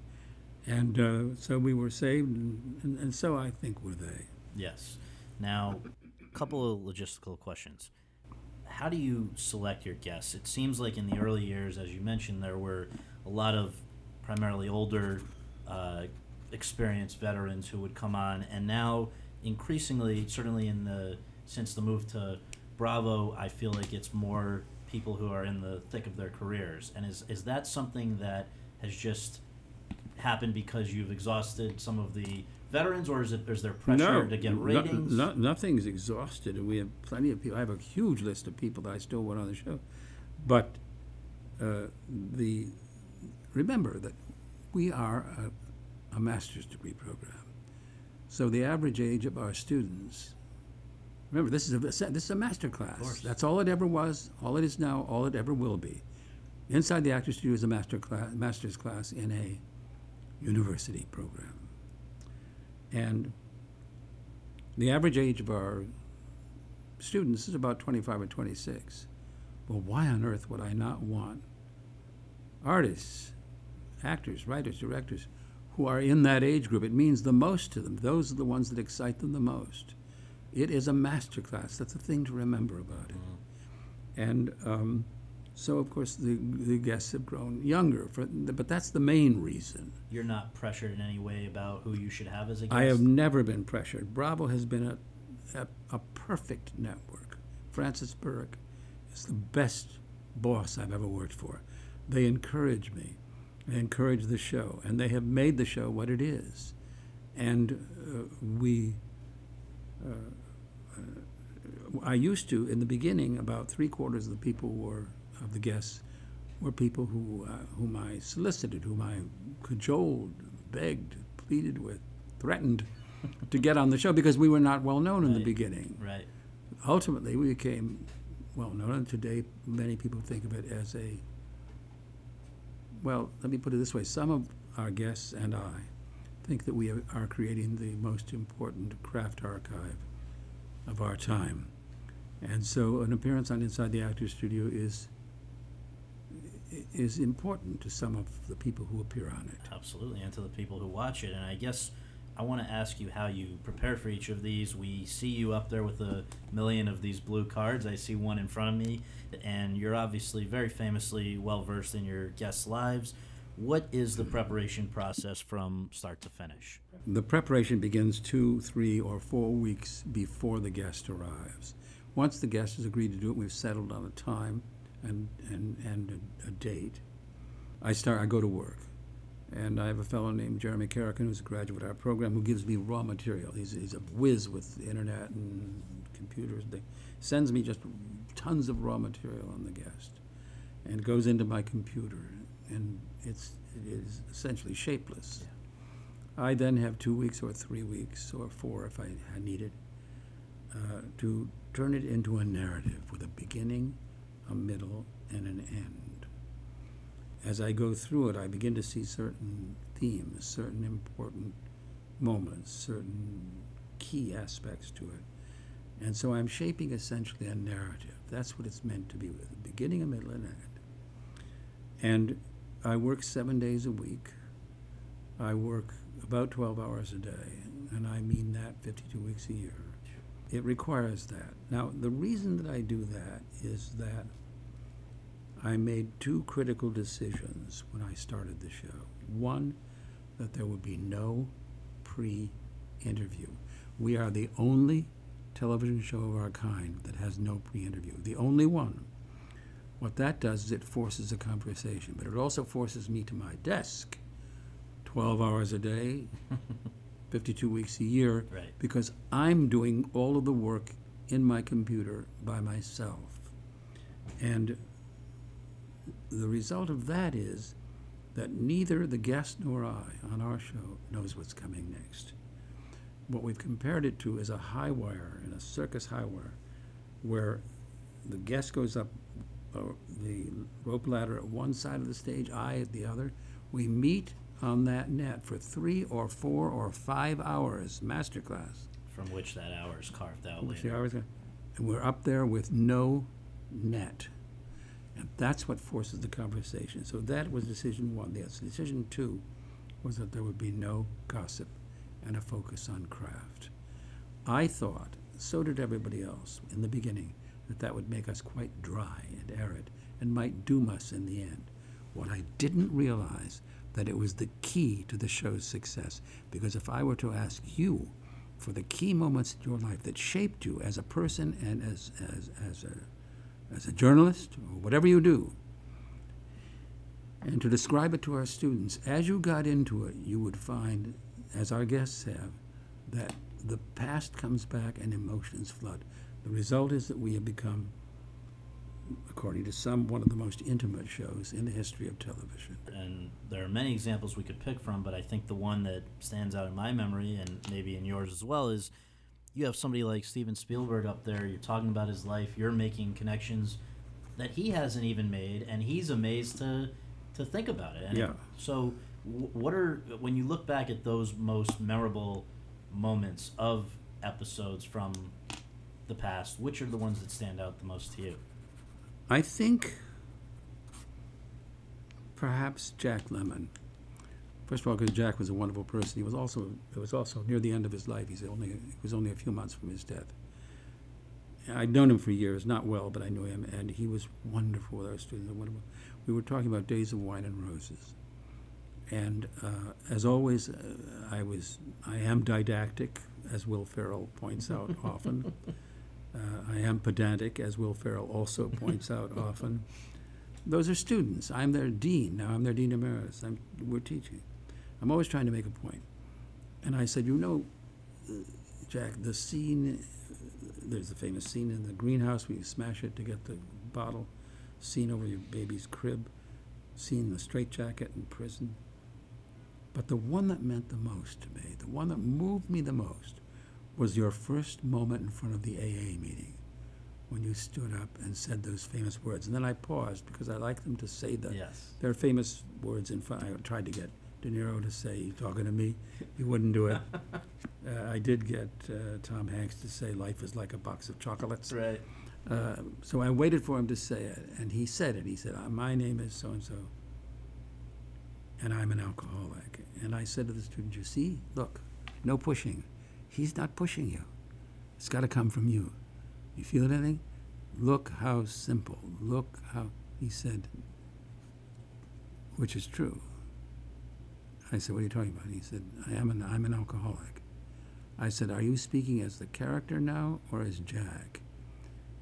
and uh, so we were saved, and, and, and so I think were they. Yes. Now, a couple of logistical questions. How do you select your guests? It seems like in the early years, as you mentioned, there were a lot of primarily older, uh, experienced veterans who would come on, and now increasingly, certainly in the since the move to Bravo, I feel like it's more people who are in the thick of their careers. And is is that something that has just happened because you've exhausted some of the veterans, or is it is there pressure to get no- ratings? no- nothing's exhausted, and we have plenty of people. I have a huge list of people that I still want on the show, but uh, the remember that we are a, a master's degree program, so the average age of our students. Remember, this is a this is a master class. That's all it ever was, all it is now, all it ever will be. Inside the Actors Studio is a master class, master's class in a university program. And the average age of our students is about 25 or 26. Well, why on earth would I not want artists, actors, writers, directors who are in that age group? It means the most to them. Those are the ones that excite them the most. It is a master class. That's the thing to remember about it. And um, so, of course, the, the guests have grown younger, for, but that's the main reason. You're not pressured in any way about who you should have as a guest. I have never been pressured. Bravo has been a, a, a perfect network. Frances Berwick is the best boss I've ever worked for. They encourage me, they encourage the show, and they have made the show what it is. And uh, we, uh, uh, I used to, in the beginning, about three quarters of the people were, of the guests, were people who, uh, whom I solicited, whom I cajoled, begged, pleaded with, threatened to get on the show because we were not well known in the beginning. Right. Ultimately, we became well known, and today many people think of it as a. Well, let me put it this way: some of our guests and I think that we are are creating the most important craft archive of our time, and so an appearance on Inside the Actors Studio is is important to some of the people who appear on it. Absolutely, and to the people who watch it. And I guess I want to ask you how you prepare for each of these. We see you up there with a million of these blue cards. I see one in front of me, and you're obviously very famously well versed in your guests' lives. What is the preparation process from start to finish? The preparation begins two, three, or four weeks before the guest arrives. Once the guest has agreed to do it, we've settled on a time and, and, and a, a date. I start. I go to work, and I have a fellow named Jeremy Carrican, who's a graduate of our program, who gives me raw material. He's, he's a whiz with the internet and computers. They sends me just tons of raw material on the guest, and goes into my computer, and it's it is essentially shapeless. I then have two weeks or three weeks or four if I, I need it uh, to turn it into a narrative with a beginning, a middle, and an end. As I go through it, I begin to see certain themes, certain important moments, certain key aspects to it. And so I'm shaping essentially a narrative. That's what it's meant to be with a beginning, a middle, and an end. And I work seven days a week. I work about 12 hours a day, and I mean that 52 weeks a year. It requires that. Now, the reason that I do that is that I made two critical decisions when I started the show. One, that there would be no pre interview. We are the only television show of our kind that has no pre interview, the only one. What that does is it forces a conversation, but it also forces me to my desk 12 hours a day, *laughs* 52 weeks a year, Right. because I'm doing all of the work in my computer by myself. And the result of that is that neither the guest nor I on our show knows what's coming next. What we've compared it to is a high wire in a circus high wire, where the guest goes up uh, the rope ladder at one side of the stage, I at the other. We meet on that net for three or four or five hours, masterclass. From which that hour is carved out Which the later. hours And we're up there with no net. And that's what forces the conversation. So that was decision one. Yes, decision two was that there would be no gossip and a focus on craft. I thought, so did everybody else in the beginning, that that would make us quite dry and arid and might doom us in the end. What I didn't realize that it was the key to the show's success. Because if I were to ask you for the key moments in your life that shaped you as a person and as, as, as, a, as a journalist or whatever you do, and to describe it to our students, as you got into it, you would find, as our guests have, that the past comes back and emotions flood. The result is that we have become, according to some, one of the most intimate shows in the history of television. and there are many examples we could pick from, but I think the one that stands out in my memory and maybe in yours as well is you have somebody like Steven Spielberg up there. You're talking about his life. You're making connections that he hasn't even made, and he's amazed to to think about it. And Yeah. So, what are when you look back at those most memorable moments of episodes from the past? Which are the ones that stand out the most to you? I think perhaps Jack Lemmon. First of all, because Jack was a wonderful person. He was also it was also near the end of his life. He's only he was only a few months from his death. I'd known him for years, not well, but I knew him, and he was wonderful with our students. Wonderful. We were talking about Days of Wine and Roses, and uh, as always, uh, I was I am didactic, as Will Ferrell points out *laughs* often. Uh, I am pedantic, as Will Ferrell also *laughs* points out often. Those are students. I'm their dean. Now I'm their dean emeritus. I'm, we're teaching. I'm always trying to make a point. And I said, you know, Jack, the scene, there's the famous scene in the greenhouse where you smash it to get the bottle, scene over your baby's crib, scene in the straitjacket in prison. But the one that meant the most to me, the one that moved me the most, was your first moment in front of the AA meeting when you stood up and said those famous words. And then I paused because I like them to say the, Yes. their famous words in front. I tried to get De Niro to say, "You talking to me?" He wouldn't do it. *laughs* uh, I did get uh, Tom Hanks to say, "Life is like a box of chocolates." Right. Uh, so I waited for him to say it, and he said it. He said, uh, "My name is so and so, and I'm an alcoholic." And I said to the student, "You see, look, no pushing. He's not pushing you. It's got to come from you. You feel anything? Look how simple. Look how." He said, which is true. I said, "What are you talking about?" He said, "I am an I'm an alcoholic." I said, "Are you speaking as the character now or as Jack?"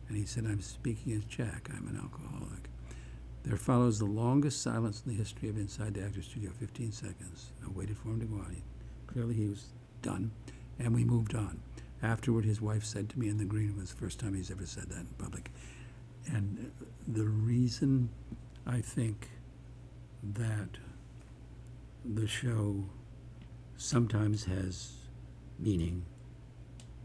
And he said, I'm speaking as Jack. I'm an alcoholic. There follows the longest silence in the history of Inside the Actors Studio 15 seconds. I waited for him to go. He, clearly, he was done. And we moved on. Afterward, his wife said to me in the green, it was the first time he's ever said that in public. And the reason I think that the show sometimes has meaning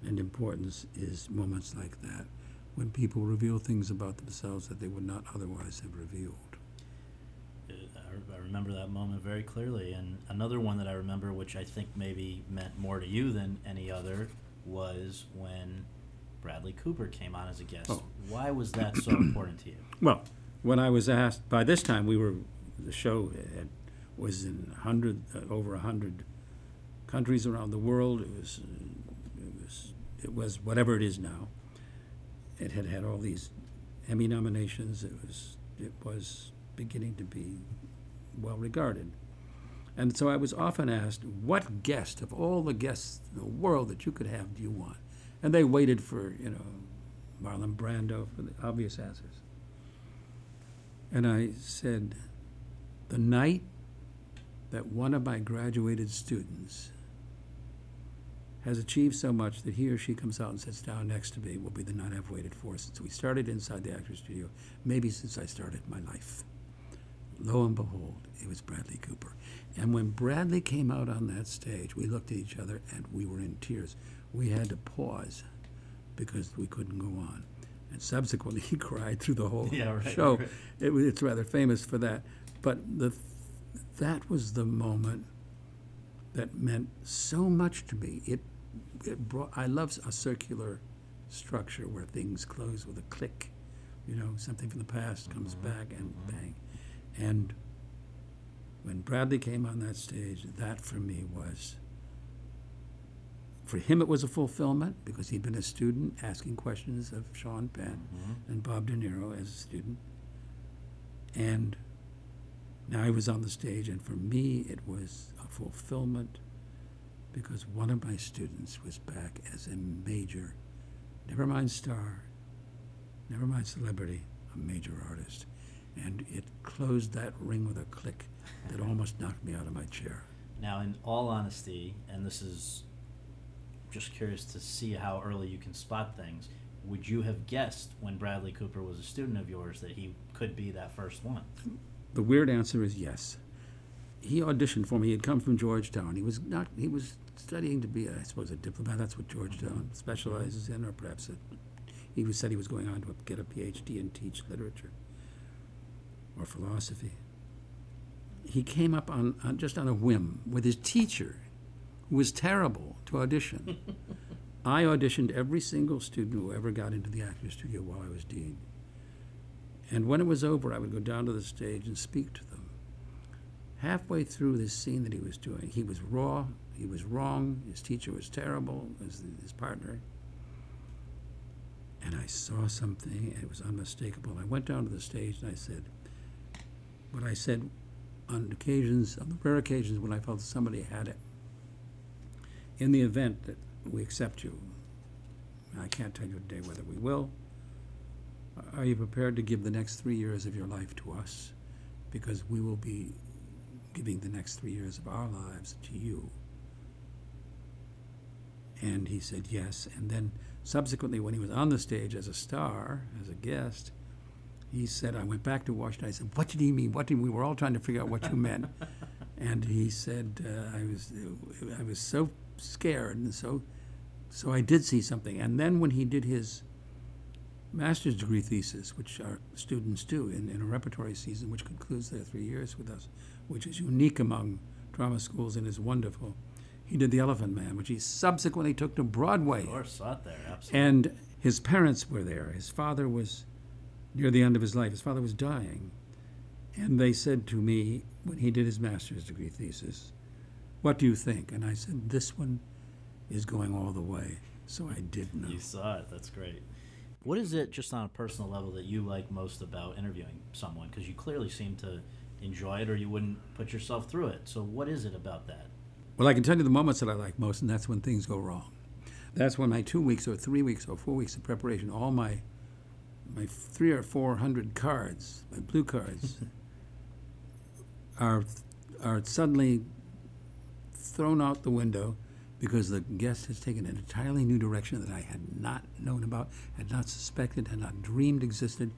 and importance is moments like that when people reveal things about themselves that they would not otherwise have revealed. Remember that moment very clearly. And another one that I remember, which I think maybe meant more to you than any other, was when Bradley Cooper came on as a guest. Oh. Why was that so *clears throat* important to you? Well, when I was asked, by this time we were, the show had, was in hundred, uh, over a hundred countries around the world. It was, it was, it was whatever it is now. It had had all these Emmy nominations. It was, it was beginning to be well regarded. And so I was often asked, what guest of all the guests in the world that you could have do you want? And they waited for, you know, Marlon Brando for the obvious answers. And I said, the night that one of my graduated students has achieved so much that he or she comes out and sits down next to me will be the night I've waited for since we started inside the actor's studio, maybe since I started my life. Lo and behold, it was Bradley Cooper. And when Bradley came out on that stage, we looked at each other and we were in tears. We had to pause because we couldn't go on. And subsequently, *laughs* he cried through the whole Yeah, right, show. right. It, it's rather famous for that. But the, that was the moment that meant so much to me. It, it brought, I love a circular structure where things close with a click. You know, something from the past comes mm-hmm. back and mm-hmm. bang. And when Bradley came on that stage, that for me was, for him it was a fulfillment because he'd been a student asking questions of Sean Penn mm-hmm. and Bob De Niro as a student. And now he was on the stage, and for me it was a fulfillment because one of my students was back as a major, never mind star, never mind celebrity, a major artist. And it closed that ring with a click that *laughs* almost knocked me out of my chair. Now, in all honesty, and this is just curious to see how early you can spot things, would you have guessed when Bradley Cooper was a student of yours that he could be that first one? The weird answer is yes. He auditioned for me. He had come from Georgetown. He was not. He was studying to be, I suppose, a diplomat. That's what Georgetown mm-hmm. specializes in, or perhaps a, he was said he was going on to get a PhD and teach literature or philosophy. He came up on, on just on a whim with his teacher, who was terrible to audition. *laughs* I auditioned every single student who ever got into the actor's studio while I was dean. And when it was over, I would go down to the stage and speak to them. Halfway through this scene that he was doing, he was raw, he was wrong, his teacher was terrible, as his partner. And I saw something, and it was unmistakable. I went down to the stage and I said, what I said on occasions, on the rare occasions when I felt somebody had it. In the event that we accept you, I can't tell you today whether we will, are you prepared to give the next three years of your life to us? Because we will be giving the next three years of our lives to you. And he said yes. And then subsequently, when he was on the stage as a star, as a guest, he said, I went back to Washington. I said, What did he mean? What did we were all trying to figure out what you meant? *laughs* and he said, uh, I was I was so scared and so so I did see something. And then when he did his master's degree thesis, which our students do in, in a repertory season, which concludes their three years with us, which is unique among drama schools and is wonderful. He did The Elephant Man, which he subsequently took to Broadway. Of course, there, absolutely. And his parents were there. His father was near the end of his life. His father was dying. And they said to me, when he did his master's degree thesis, What do you think? And I said, This one is going all the way. So I did know. You saw it. That's great. What is it, just on a personal level, that you like most about interviewing someone? Because you clearly seem to enjoy it, or you wouldn't put yourself through it. So, what is it about that? Well, I can tell you the moments that I like most, and that's when things go wrong. That's when my two weeks or three weeks or four weeks of preparation, all my my three or four hundred cards, my blue cards, *laughs* are are suddenly thrown out the window because the guest has taken an entirely new direction that I had not known about, had not suspected, had not dreamed existed,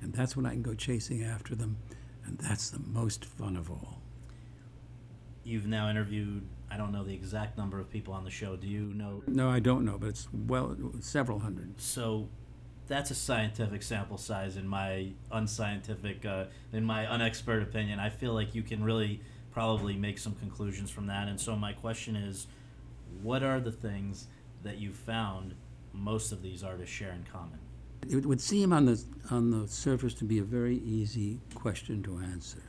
and that's when I can go chasing after them, and that's the most fun of all. You've now interviewed, I don't know the exact number of people on the show. Do you know? No, I don't know, but it's well several hundred. So, that's a scientific sample size in my unscientific, uh, in my unexpert opinion. I feel like you can really probably make some conclusions from that. And so, my question is what are the things that you found most of these artists share in common? It would seem on the on the surface to be a very easy question to answer.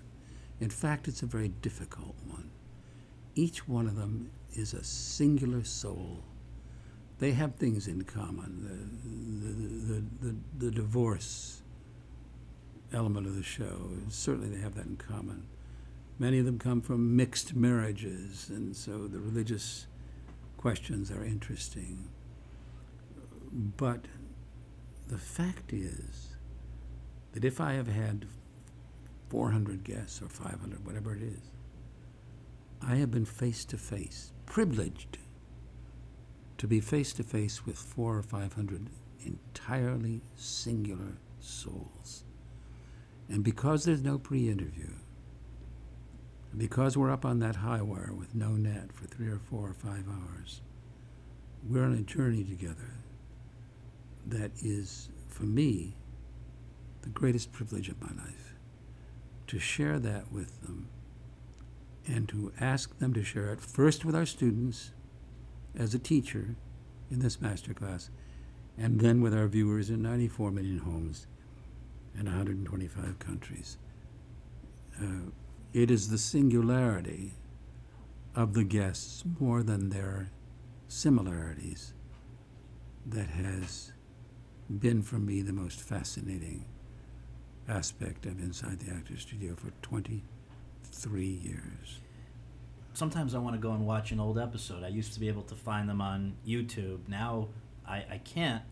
In fact, it's a very difficult one. Each one of them is a singular soul. They have things in common. The, the, the, the, divorce element of the show, certainly they have that in common. Many of them come from mixed marriages, and so the religious questions are interesting. But the fact is that if I have had 400 guests or 500, whatever it is, I have been face to face, privileged to be face to face with four or five hundred entirely singular souls. And because there's no pre interview, because we're up on that high wire with no net for three or four or five hours, we're on a journey together that is, for me, the greatest privilege of my life. To share that with them and to ask them to share it first with our students as a teacher in this master class, and then with our viewers in 94 million homes and 125 countries. Uh, it is the singularity of the guests more than their similarities that has been for me the most fascinating aspect of Inside the Actors Studio for 23 years. Sometimes I want to go and watch an old episode. I used to be able to find them on YouTube. Now I, I can't.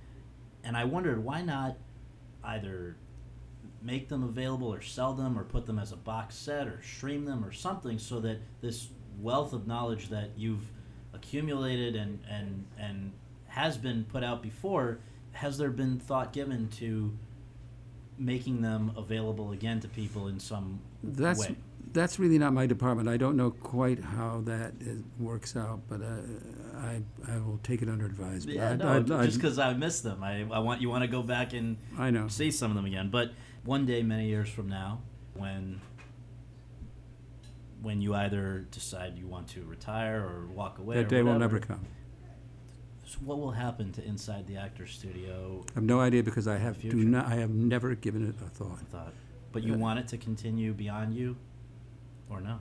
And I wondered why not either make them available or sell them or put them as a box set or stream them or something so that this wealth of knowledge that you've accumulated and, and, and has been put out before, has there been thought given to making them available again to people in some That's way? That's really not my department. I don't know quite how that is, works out, but uh, I I will take it under advisement. Yeah, I'd- no, I'd- I'd- just because I miss them, I, I want you want to go back and I know. see some of them again. But one day, many years from now, when when you either decide you want to retire or walk away, that day will never come. so what will happen to Inside the Actors Studio? I have no idea because I have do not I have never given it a thought. Thought, but you Uh, want it to continue beyond you, or no?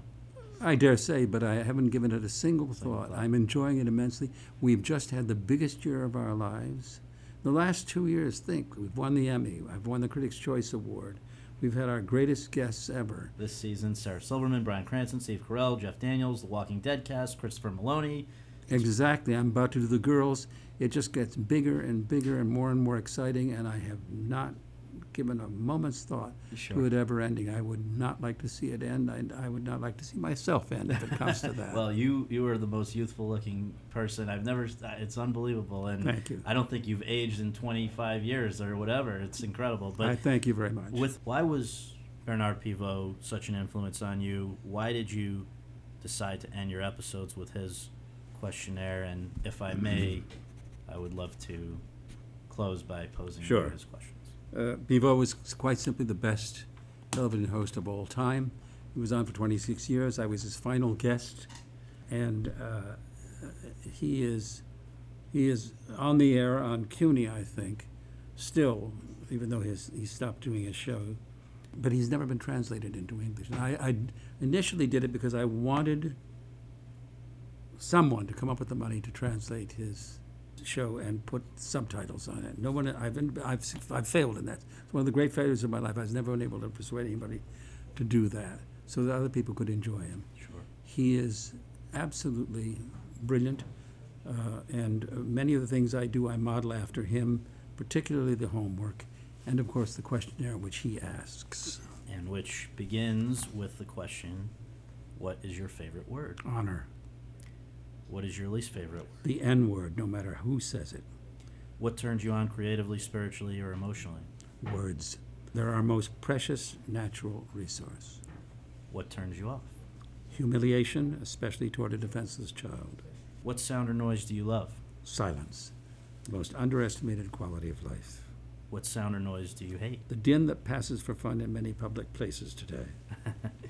I dare say, but I haven't given it a single thought. I'm enjoying it immensely. We've just had the biggest year of our lives. The last two years, think, we've won the Emmy. I've won the Critics' Choice Award. We've had our greatest guests ever. This season, Sarah Silverman, Bryan Cranston, Steve Carell, Jeff Daniels, The Walking Dead cast, Christopher Maloney. Exactly. I'm about to do the girls. It just gets bigger and bigger and more and more exciting, and I have not given a moment's thought Sure. to it ever ending. I would not like to see it end. I, I would not like to see myself end if it comes to that. *laughs* Well, you you are the most youthful looking person I've never. It's unbelievable, and Thank you. I don't think you've aged in 25 years or whatever. It's incredible. But I thank you very much. with why was Bernard Pivot such an influence on you? Why did you decide to end your episodes with his questionnaire? And if I may, I would love to close by posing Sure. his questions. Uh, Pivot was quite simply the best television host of all time. He was on for 26 years. I was his final guest, and uh, he is he is on the air on CUNY, I think, still, even though his, he stopped doing his show. But he's never been translated into English. And I, I initially did it because I wanted someone to come up with the money to translate his show and put subtitles on it. No one, I've, been, I've, I've failed in that. It's one of the great failures of my life. I was never able to persuade anybody to do that so that other people could enjoy him. Sure. He is absolutely brilliant, uh, and uh, many of the things I do I model after him, particularly the homework, and of course the questionnaire which he asks. And which begins with the question, "What is your favorite word? Honor. What is your least favorite word? The N word, no matter who says it. What turns you on creatively, spiritually, or emotionally? Words. They're our most precious natural resource. What turns you off? Humiliation, especially toward a defenseless child. What sound or noise do you love? Silence. The most underestimated quality of life. What sound or noise do you hate? The din that passes for fun in many public places today. *laughs*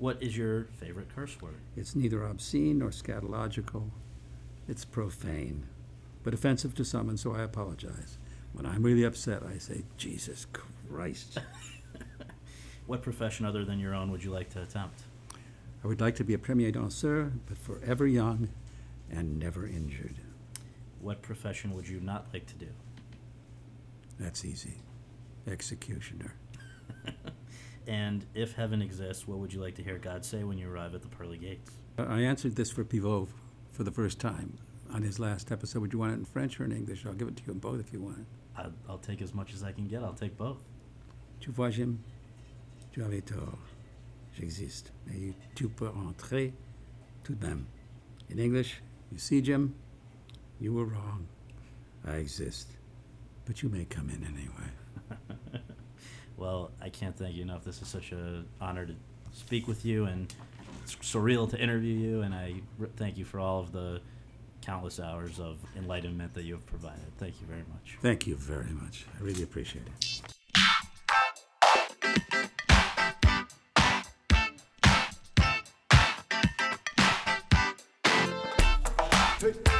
What is your favorite curse word? It's neither obscene nor scatological. It's profane, but offensive to some, and so I apologize. When I'm really upset, I say, Jesus Christ. *laughs* What profession other than your own would you like to attempt? I would like to be a premier danseur, but forever young and never injured. What profession would you not like to do? That's easy. Executioner. *laughs* And if heaven exists, what would you like to hear God say when you arrive at the pearly gates? I answered this for Pivot for the first time on his last episode. Would you want it in French or in English? I'll give it to you in both if you want. I'll, I'll take as much as I can get. I'll take both. Tu vois, Jim, tu avais tort. J'existe. Mais tu peux entrer tout de même. In English, you see, Jim, You were wrong. I exist. But you may come in anyway. Well, I can't thank you enough. This is such an honor to speak with you, and it's surreal to interview you. And I r- thank you for all of the countless hours of enlightenment that you have provided. Thank you very much. Thank you very much. I really appreciate it. With